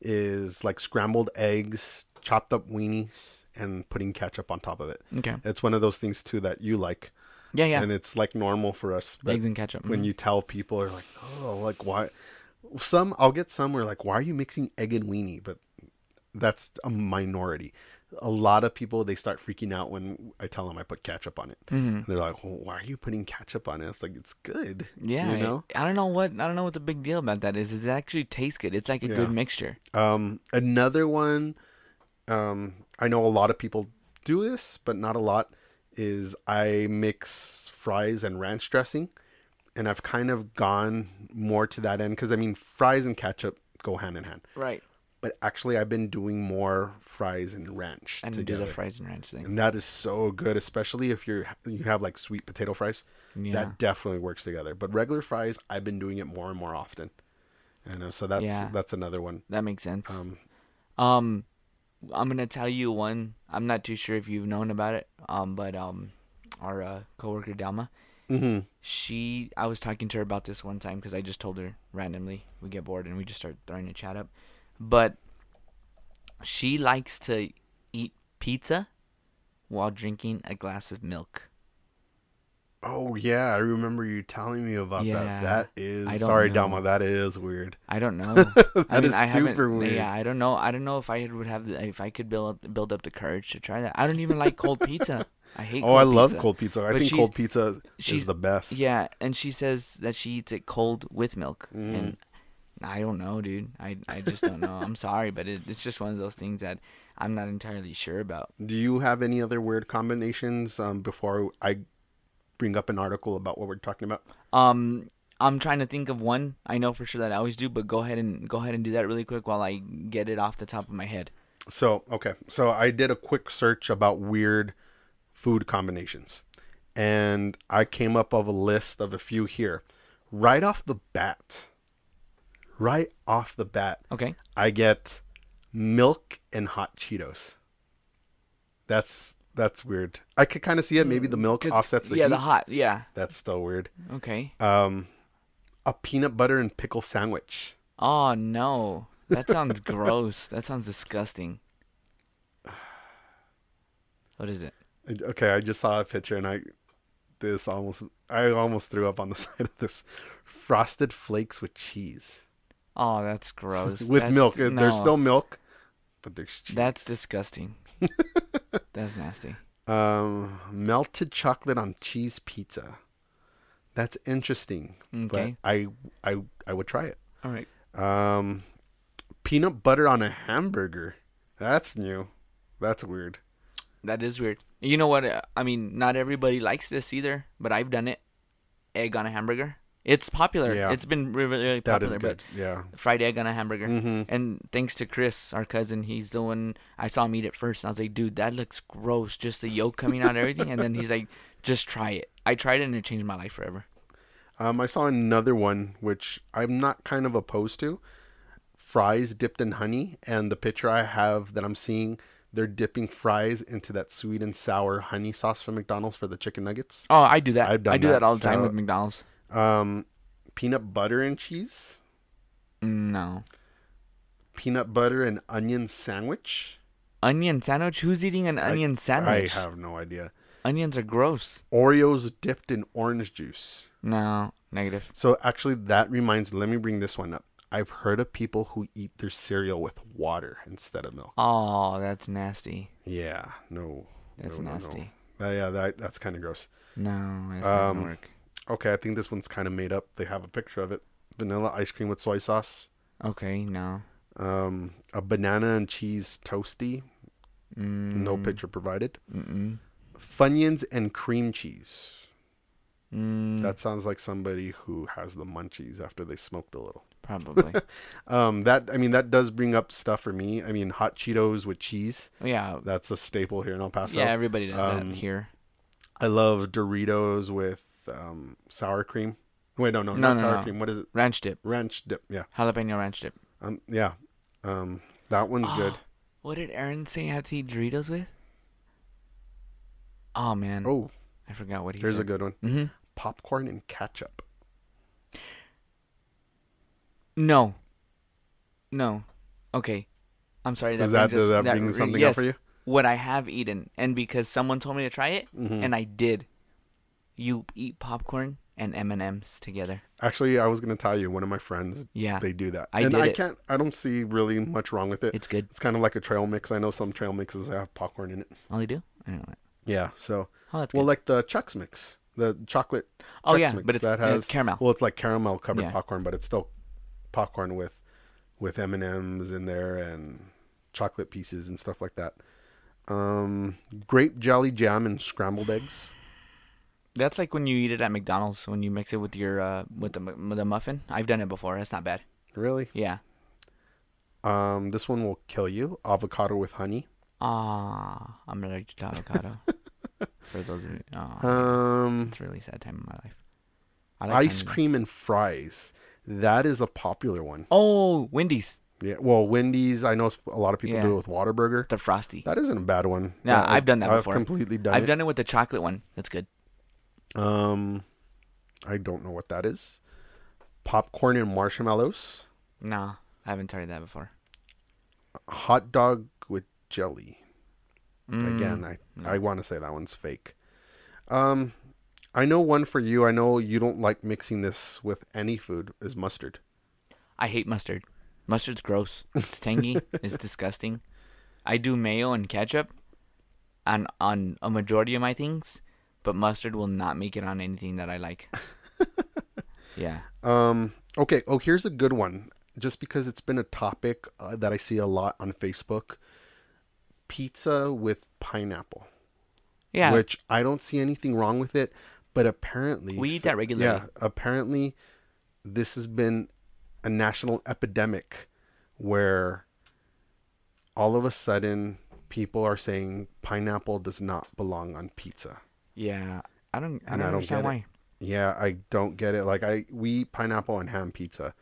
Speaker 1: is like scrambled eggs, chopped up weenies, and putting ketchup on top of it.
Speaker 2: Okay.
Speaker 1: It's one of those things too that you like,
Speaker 2: Yeah, yeah.
Speaker 1: and it's like normal for us. But
Speaker 2: Eggs and ketchup.
Speaker 1: when
Speaker 2: mhm.
Speaker 1: you tell people, are like, oh, like why? Some I'll get some where like, why are you mixing egg and weenie? But that's a minority. A lot of people they start freaking out when I tell them I put ketchup on it.
Speaker 2: Mhm.
Speaker 1: They're like, well, why are you putting ketchup on it? It's like it's good.
Speaker 2: Yeah,
Speaker 1: you know.
Speaker 2: I don't know what I don't know what the big deal about that is. Is it actually tastes good? It's like a
Speaker 1: Yeah.
Speaker 2: good mixture.
Speaker 1: Um, another one, um, I know a lot of people do this, but not a lot. Is I mix fries and ranch dressing, and I've kind of gone more to that end because I mean fries and ketchup go hand in hand.
Speaker 2: Right.
Speaker 1: But actually, I've been doing more fries and ranch
Speaker 2: And
Speaker 1: together,
Speaker 2: do the fries and ranch thing.
Speaker 1: and that is so good, especially if you're you have like sweet potato fries.
Speaker 2: Yeah.
Speaker 1: That definitely works together. But regular fries, I've been doing it more and more often, and uh, so that's
Speaker 2: Yeah.
Speaker 1: that's another one.
Speaker 2: That makes sense.
Speaker 1: Um,
Speaker 2: Um, I'm gonna tell you one. I'm not too sure if you've known about it. Um, but um, our uh, coworker Dalma,
Speaker 1: mhm.
Speaker 2: she, I was talking to her about this one time because I just told her randomly. We get bored and we just start throwing a chat up. But she likes to eat pizza while drinking a glass of milk.
Speaker 1: Oh yeah, I remember you telling me about
Speaker 2: Yeah,
Speaker 1: that. That is sorry,
Speaker 2: know.
Speaker 1: Dalma. That is weird.
Speaker 2: I don't know.
Speaker 1: That
Speaker 2: I mean,
Speaker 1: is super weird.
Speaker 2: Yeah, I don't know. I don't know if I would have the, if I could build up build up the courage to try that. I don't even like cold pizza. I hate.
Speaker 1: Oh, I
Speaker 2: cold
Speaker 1: love cold pizza. I
Speaker 2: But
Speaker 1: think cold pizza
Speaker 2: she's-
Speaker 1: is the best.
Speaker 2: Yeah, and she says that she eats it cold with milk,
Speaker 1: Mm.
Speaker 2: and I don't know, dude. I I just don't know. I'm sorry, but it, it's just one of those things that I'm not entirely sure about.
Speaker 1: Do you have any other weird combinations um, before I bring up an article about what we're talking about?
Speaker 2: Um, I'm trying to think of one. I know for sure that I always do, but go ahead and go ahead and do that really quick while I get it off the top of my head.
Speaker 1: So okay, so I did a quick search about weird food combinations, and I came up of a list of a few here. Right off the bat, right off the bat,
Speaker 2: Okay.
Speaker 1: I get milk and hot Cheetos. That's that's weird. I could kind of see it. Maybe the milk offsets the
Speaker 2: yeah,
Speaker 1: heat.
Speaker 2: the hot. Yeah.
Speaker 1: That's still weird.
Speaker 2: Okay.
Speaker 1: Um, a peanut butter and pickle sandwich.
Speaker 2: Oh no, that sounds gross. That sounds disgusting. What is it?
Speaker 1: Okay, I just saw a picture and I this almost I almost threw up on the side of this frosted flakes with cheese
Speaker 2: Oh, that's gross.
Speaker 1: with
Speaker 2: That's-
Speaker 1: milk. Uh, There's
Speaker 2: no,
Speaker 1: still milk, but there's cheese.
Speaker 2: That's disgusting. that's nasty.
Speaker 1: um melted chocolate on cheese pizza. That's interesting.
Speaker 2: Okay.
Speaker 1: But I I I would try it.
Speaker 2: All right.
Speaker 1: Um, peanut butter on a hamburger. That's new. That's weird.
Speaker 2: That is weird. You know what? I mean, not everybody likes this either, but I've done it. Egg on a hamburger. It's popular.
Speaker 1: Yeah.
Speaker 2: It's been really, really popular.
Speaker 1: is good. Yeah.
Speaker 2: Fried egg on a hamburger.
Speaker 1: Mhm.
Speaker 2: And thanks to Chris, our cousin, he's the one I saw him eat it first. And I was like, dude, that looks gross. Just the yolk coming out and everything. And then he's like, just try it. I tried it and it changed my life forever.
Speaker 1: Um, I saw another one which I'm not kind of opposed to. Fries dipped in honey, and the picture I have that I'm seeing, they're dipping fries into that sweet and sour honey sauce from McDonald's for the chicken nuggets.
Speaker 2: Oh, I do that.
Speaker 1: I've done
Speaker 2: I do
Speaker 1: that,
Speaker 2: that, all the time
Speaker 1: so-
Speaker 2: with McDonald's.
Speaker 1: Um, peanut butter and cheese,
Speaker 2: No.
Speaker 1: peanut butter and onion sandwich.
Speaker 2: Onion sandwich? Who's eating an
Speaker 1: I-
Speaker 2: onion sandwich?
Speaker 1: I have no idea.
Speaker 2: Onions are gross.
Speaker 1: Oreos dipped in orange juice.
Speaker 2: No, negative.
Speaker 1: So actually, that reminds. Let me bring this one up. I've heard of people who eat their cereal with water instead of milk.
Speaker 2: Oh, that's nasty.
Speaker 1: Yeah, no.
Speaker 2: That's
Speaker 1: no, no, no.
Speaker 2: nasty.
Speaker 1: Uh, yeah, that that's kind of gross.
Speaker 2: No, not
Speaker 1: Um,
Speaker 2: gonna work.
Speaker 1: Okay, I think this one's kind of made up. They have a picture of it. Vanilla ice cream with soy sauce.
Speaker 2: Okay, no.
Speaker 1: Um, a banana and cheese toasty.
Speaker 2: Mm,
Speaker 1: No picture provided.
Speaker 2: Mm-mm.
Speaker 1: Funyuns and cream cheese.
Speaker 2: Mm,
Speaker 1: That sounds like somebody who has the munchies after they smoked a little.
Speaker 2: probably.
Speaker 1: Um, that I mean that does bring up stuff for me. I mean hot Cheetos with cheese.
Speaker 2: yeah,
Speaker 1: That's a staple here in El Paso.
Speaker 2: yeah. Everybody does
Speaker 1: um,
Speaker 2: that here.
Speaker 1: I love Doritos with um, sour cream. Wait, no, no,
Speaker 2: No,
Speaker 1: not
Speaker 2: no,
Speaker 1: sour
Speaker 2: no.
Speaker 1: cream. What is it?
Speaker 2: Ranch dip,
Speaker 1: Ranch dip. Yeah.
Speaker 2: jalapeno ranch dip.
Speaker 1: Um. Yeah. Um. That one's good.
Speaker 2: What did Aaron say? Have to eat Doritos with? Oh man,
Speaker 1: Oh,
Speaker 2: I forgot what he
Speaker 1: here's
Speaker 2: said.
Speaker 1: a good one.
Speaker 2: Mm-hmm.
Speaker 1: Popcorn and ketchup.
Speaker 2: No. No. Okay. I'm sorry.
Speaker 1: Does that
Speaker 2: brings
Speaker 1: does
Speaker 2: us-
Speaker 1: that bring something
Speaker 2: yes.
Speaker 1: up for you?
Speaker 2: what I have eaten, and because someone told me to try it,
Speaker 1: Mm-hmm.
Speaker 2: and I did. You eat popcorn and M and M's together.
Speaker 1: Actually, I was gonna tell you, one of my friends,
Speaker 2: Yeah.
Speaker 1: they do that,
Speaker 2: I
Speaker 1: and
Speaker 2: did
Speaker 1: I
Speaker 2: it.
Speaker 1: can't. I don't see really much wrong with it.
Speaker 2: It's good.
Speaker 1: It's kind of like a trail mix. I know some trail mixes have popcorn in it.
Speaker 2: Oh, they do. I don't know that.
Speaker 1: Yeah. So,
Speaker 2: Oh, that's
Speaker 1: well,
Speaker 2: good.
Speaker 1: like the Chuck's mix, the chocolate.
Speaker 2: Oh,
Speaker 1: Chex
Speaker 2: yeah,
Speaker 1: mix
Speaker 2: but it's-
Speaker 1: that has
Speaker 2: it's caramel.
Speaker 1: Well, it's like caramel covered
Speaker 2: Yeah.
Speaker 1: popcorn, but it's still popcorn with with M and M's in there and chocolate pieces and stuff like that. Um, grape jelly jam and scrambled eggs.
Speaker 2: That's like when you eat it at McDonald's when you mix it with your uh with the with the muffin. I've done it before. That's not bad.
Speaker 1: Really?
Speaker 2: Yeah.
Speaker 1: Um, this one will kill you. Avocado with honey.
Speaker 2: Ah, I'm allergic to avocado. For those of you, oh,
Speaker 1: Um,
Speaker 2: it's a really sad time in my life. Like
Speaker 1: ice cream and fries. That is a popular one.
Speaker 2: Oh, Wendy's,
Speaker 1: Yeah. Well, Wendy's. I know a lot of people
Speaker 2: Yeah.
Speaker 1: do it with Whataburger.
Speaker 2: the frosty.
Speaker 1: That isn't a bad one.
Speaker 2: Yeah,
Speaker 1: I-
Speaker 2: I've done that
Speaker 1: I've
Speaker 2: before.
Speaker 1: completely done
Speaker 2: I've
Speaker 1: it.
Speaker 2: done it with the chocolate one. That's good.
Speaker 1: Um, I don't know what that is. Popcorn and marshmallows.
Speaker 2: No, I haven't tried that before.
Speaker 1: Hot dog with jelly.
Speaker 2: Mm,
Speaker 1: Again, I I want to say that one's fake. Um, I know one for you. I know you don't like mixing this with any food. Is mustard.
Speaker 2: I hate mustard. Mustard's gross. It's tangy. it's disgusting. I do mayo and ketchup on on a majority of my things, but mustard will not make it on anything that I like. yeah.
Speaker 1: Um. Okay. Oh, here's a good one. Just because it's been a topic uh, that I see a lot on Facebook. Pizza with pineapple.
Speaker 2: Yeah.
Speaker 1: which I don't see anything wrong with it, but apparently
Speaker 2: We eat that regularly.
Speaker 1: Yeah, apparently this has been a national epidemic where all of a sudden people are saying pineapple does not belong on pizza.
Speaker 2: Yeah. I don't I don't
Speaker 1: I don't
Speaker 2: understand
Speaker 1: get it. Yeah, I don't get it. Like I we eat pineapple and ham pizza.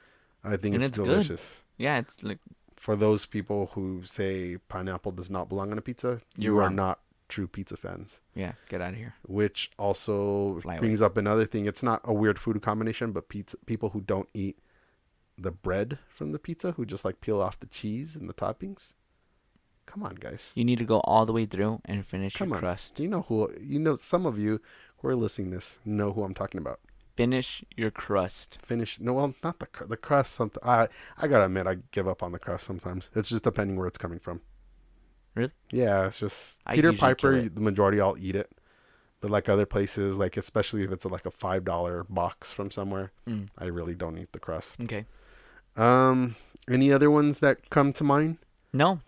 Speaker 1: I think it's,
Speaker 2: it's good.
Speaker 1: delicious.
Speaker 2: Yeah, it's like
Speaker 1: For those people who say pineapple does not belong on a pizza,
Speaker 2: You're
Speaker 1: you are not true pizza fans.
Speaker 2: yeah, get out of here.
Speaker 1: which also
Speaker 2: Fly away.
Speaker 1: brings up another thing. It's not a weird food combination, but pizza people who don't eat the bread from the pizza, who just like peel off the cheese and the toppings. Come on, guys.
Speaker 2: You need to go all the way through and finish
Speaker 1: Come
Speaker 2: your
Speaker 1: on.
Speaker 2: crust.
Speaker 1: Do you know who? You know, some of you who are listening to this know who I'm talking about.
Speaker 2: Finish your crust.
Speaker 1: Finish. No, well, not the cr- the crust. Something. I I gotta admit, I give up on the crust sometimes. It's just depending where it's coming from.
Speaker 2: Really?
Speaker 1: Yeah, it's just
Speaker 2: I
Speaker 1: Peter Piper. The majority, I'll eat it. But like other places, like especially if it's like a five dollar box from somewhere,
Speaker 2: Mm.
Speaker 1: I really don't eat the crust.
Speaker 2: Okay.
Speaker 1: Um, any other ones that come to mind?
Speaker 2: No,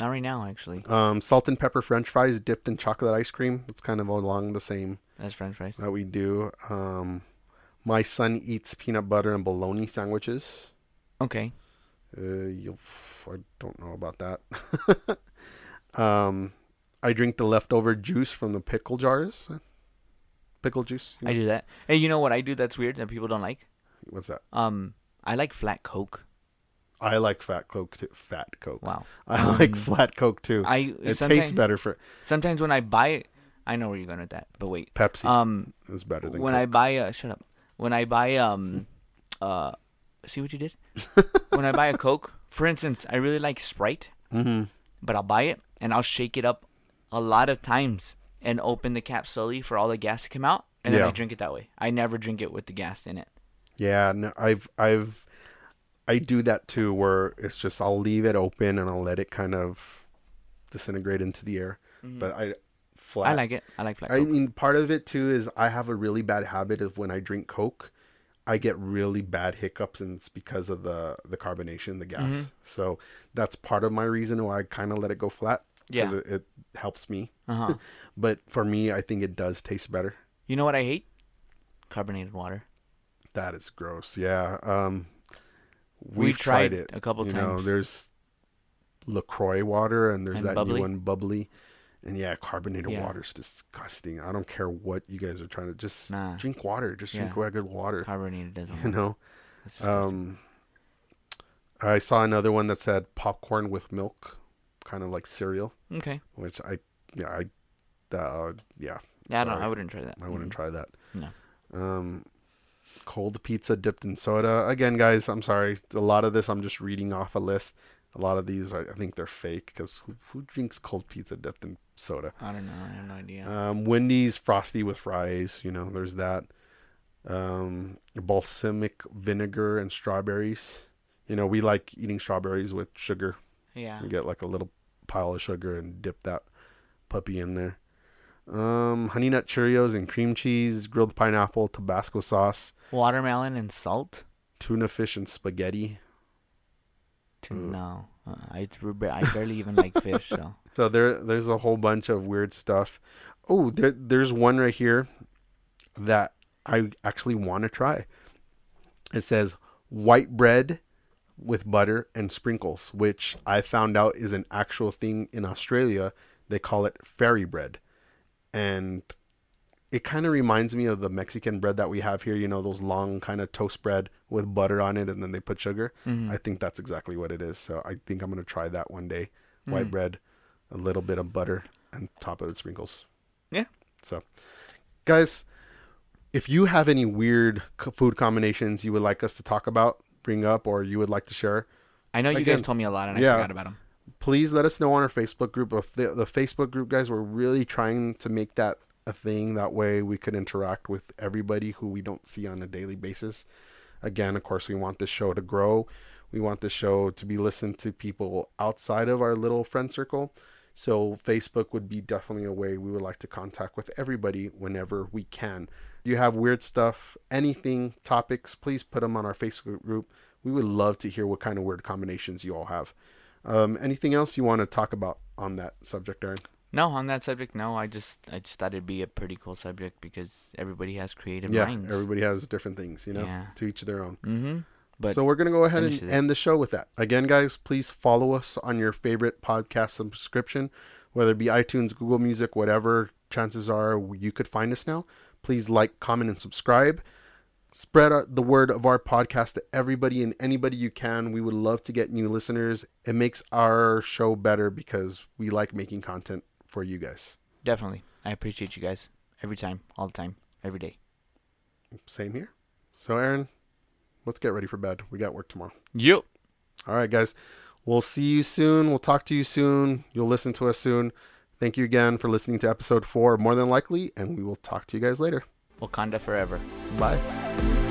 Speaker 2: not right now. Actually,
Speaker 1: Um, salt and pepper French fries dipped in chocolate ice cream. It's kind of along the same
Speaker 2: as French fries.
Speaker 1: that we do. Um, my son eats peanut butter and bologna sandwiches.
Speaker 2: Okay.
Speaker 1: Uh, you, I don't know about that. um, I drink the leftover juice from the pickle jars. Pickle juice. you
Speaker 2: I do that. Hey, you know what I do that's weird that people don't like?
Speaker 1: What's that?
Speaker 2: Um, I like flat Coke.
Speaker 1: I like fat coke too. Fat coke.
Speaker 2: Wow.
Speaker 1: I like
Speaker 2: Um,
Speaker 1: flat coke too.
Speaker 2: I
Speaker 1: it tastes better for
Speaker 2: Sometimes when I buy it, I know where you're going with that. But wait.
Speaker 1: Pepsi.
Speaker 2: Um,
Speaker 1: is better than
Speaker 2: when I buy a shut up. When I buy um, uh, see what you did. when I buy a Coke, for instance, I really like Sprite,
Speaker 1: mm-hmm.
Speaker 2: but I'll buy it and I'll shake it up a lot of times and open the cap slowly for all the gas to come out, and then I drink it that way. I never drink it with the gas in it.
Speaker 1: Yeah, no, I've I've I do that too, where it's just I'll leave it open and I'll let it kind of disintegrate into the air. But I flat.
Speaker 2: Mm-hmm. I like it. I like flat
Speaker 1: I
Speaker 2: Coke.
Speaker 1: mean, part of it too is I have a really bad habit of when I drink Coke, I get really bad hiccups, and it's because of the the carbonation, the gas.
Speaker 2: Mm-hmm.
Speaker 1: So that's part of my reason why I kind of let it go flat. 'cause
Speaker 2: Yeah.
Speaker 1: it, it helps me.
Speaker 2: Uh-huh.
Speaker 1: But for me, I think it does taste better.
Speaker 2: you know what I hate? Carbonated water.
Speaker 1: That is gross. Yeah. Um,
Speaker 2: We've
Speaker 1: we've, tried,
Speaker 2: tried
Speaker 1: it
Speaker 2: a couple
Speaker 1: you Know,
Speaker 2: times.
Speaker 1: there's LaCroix water, and there's
Speaker 2: And
Speaker 1: that
Speaker 2: Bubly.
Speaker 1: new one, Bubly. And yeah, carbonated
Speaker 2: Yeah.
Speaker 1: is disgusting. I don't care what you guys are trying to just
Speaker 2: Nah.
Speaker 1: drink water. Just drink
Speaker 2: Yeah.
Speaker 1: regular water.
Speaker 2: Carbonated doesn't.
Speaker 1: You know. Um, I saw another one that said popcorn with milk, kind of like cereal,
Speaker 2: okay.
Speaker 1: which I yeah I uh, yeah
Speaker 2: Yeah, I don't.
Speaker 1: sorry.
Speaker 2: I wouldn't try that.
Speaker 1: I wouldn't
Speaker 2: Mm.
Speaker 1: try that.
Speaker 2: No.
Speaker 1: Um, cold pizza dipped in soda. Again, guys, I'm sorry. A lot of this I'm just reading off a list. A lot of these, are, I think they're fake because who, who drinks cold pizza dipped in soda?
Speaker 2: I don't know. I have no idea.
Speaker 1: Um, Wendy's frosty with fries. You know, there's that. Um, balsamic vinegar and strawberries. You know, we like eating strawberries with sugar.
Speaker 2: yeah.
Speaker 1: You get like a little pile of sugar and dip that puppy in there. Um, honey nut Cheerios and cream cheese, grilled pineapple, Tabasco sauce,
Speaker 2: Watermelon and salt?
Speaker 1: tuna fish and spaghetti. Mm.
Speaker 2: no. Uh, I I barely even like fish, so.
Speaker 1: So there, there's a whole bunch of weird stuff. Oh, there, there's one right here that I actually want to try. It says white bread with butter and sprinkles, which I found out is an actual thing in Australia. They call it fairy bread, and it kind of reminds me of the Mexican bread that we have here. You know, those long kind of toast bread with butter on it, and then they put sugar.
Speaker 2: Mhm.
Speaker 1: I think that's exactly what it is. So I think I'm gonna try that one day. White bread, a little bit of butter, and top of it sprinkles.
Speaker 2: Yeah.
Speaker 1: So, guys, if you have any weird food combinations you would like us to talk about, bring up, or you would like to share,
Speaker 2: I know you guys told me a lot and
Speaker 1: yeah.
Speaker 2: I forgot about them.
Speaker 1: Please let us know on our Facebook group. The, the Facebook group, guys, we're really trying to make that a thing. That way, we could interact with everybody who we don't see on a daily basis. Again, of course, we want this show to grow. We want the show to be listened to people outside of our little friend circle. So Facebook would be definitely a way we would like to contact with everybody whenever we can. You have weird stuff, anything, topics, please put them on our Facebook group. We would love to hear what kind of weird combinations you all have. Um, anything else you want to talk about on that subject, Aaron?
Speaker 2: No, on that subject, no. I just I just thought it'd be a pretty cool subject because everybody has creative
Speaker 1: yeah,
Speaker 2: minds.
Speaker 1: everybody has different things, you know,
Speaker 2: Yeah.
Speaker 1: to each their own.
Speaker 2: Mm-hmm. But
Speaker 1: so we're gonna go ahead and end the show with that. Again, guys, please follow us on your favorite podcast subscription, whether it be iTunes, Google Music, whatever. Chances are you could find us now. Please like, comment, and subscribe. Spread the word of our podcast to everybody and anybody you can. We would love to get new listeners. It makes our show better because we like making content for you guys.
Speaker 2: definitely, I appreciate you guys every time, all the time, every day.
Speaker 1: Same here. So, Aaron, let's get ready for bed. We got work tomorrow.
Speaker 2: Yep.
Speaker 1: All right, guys. We'll see you soon. We'll talk to you soon. You'll listen to us soon. Thank you again for listening to episode four, more than likely, and we will talk to you guys later.
Speaker 2: Wakanda forever.
Speaker 1: Bye.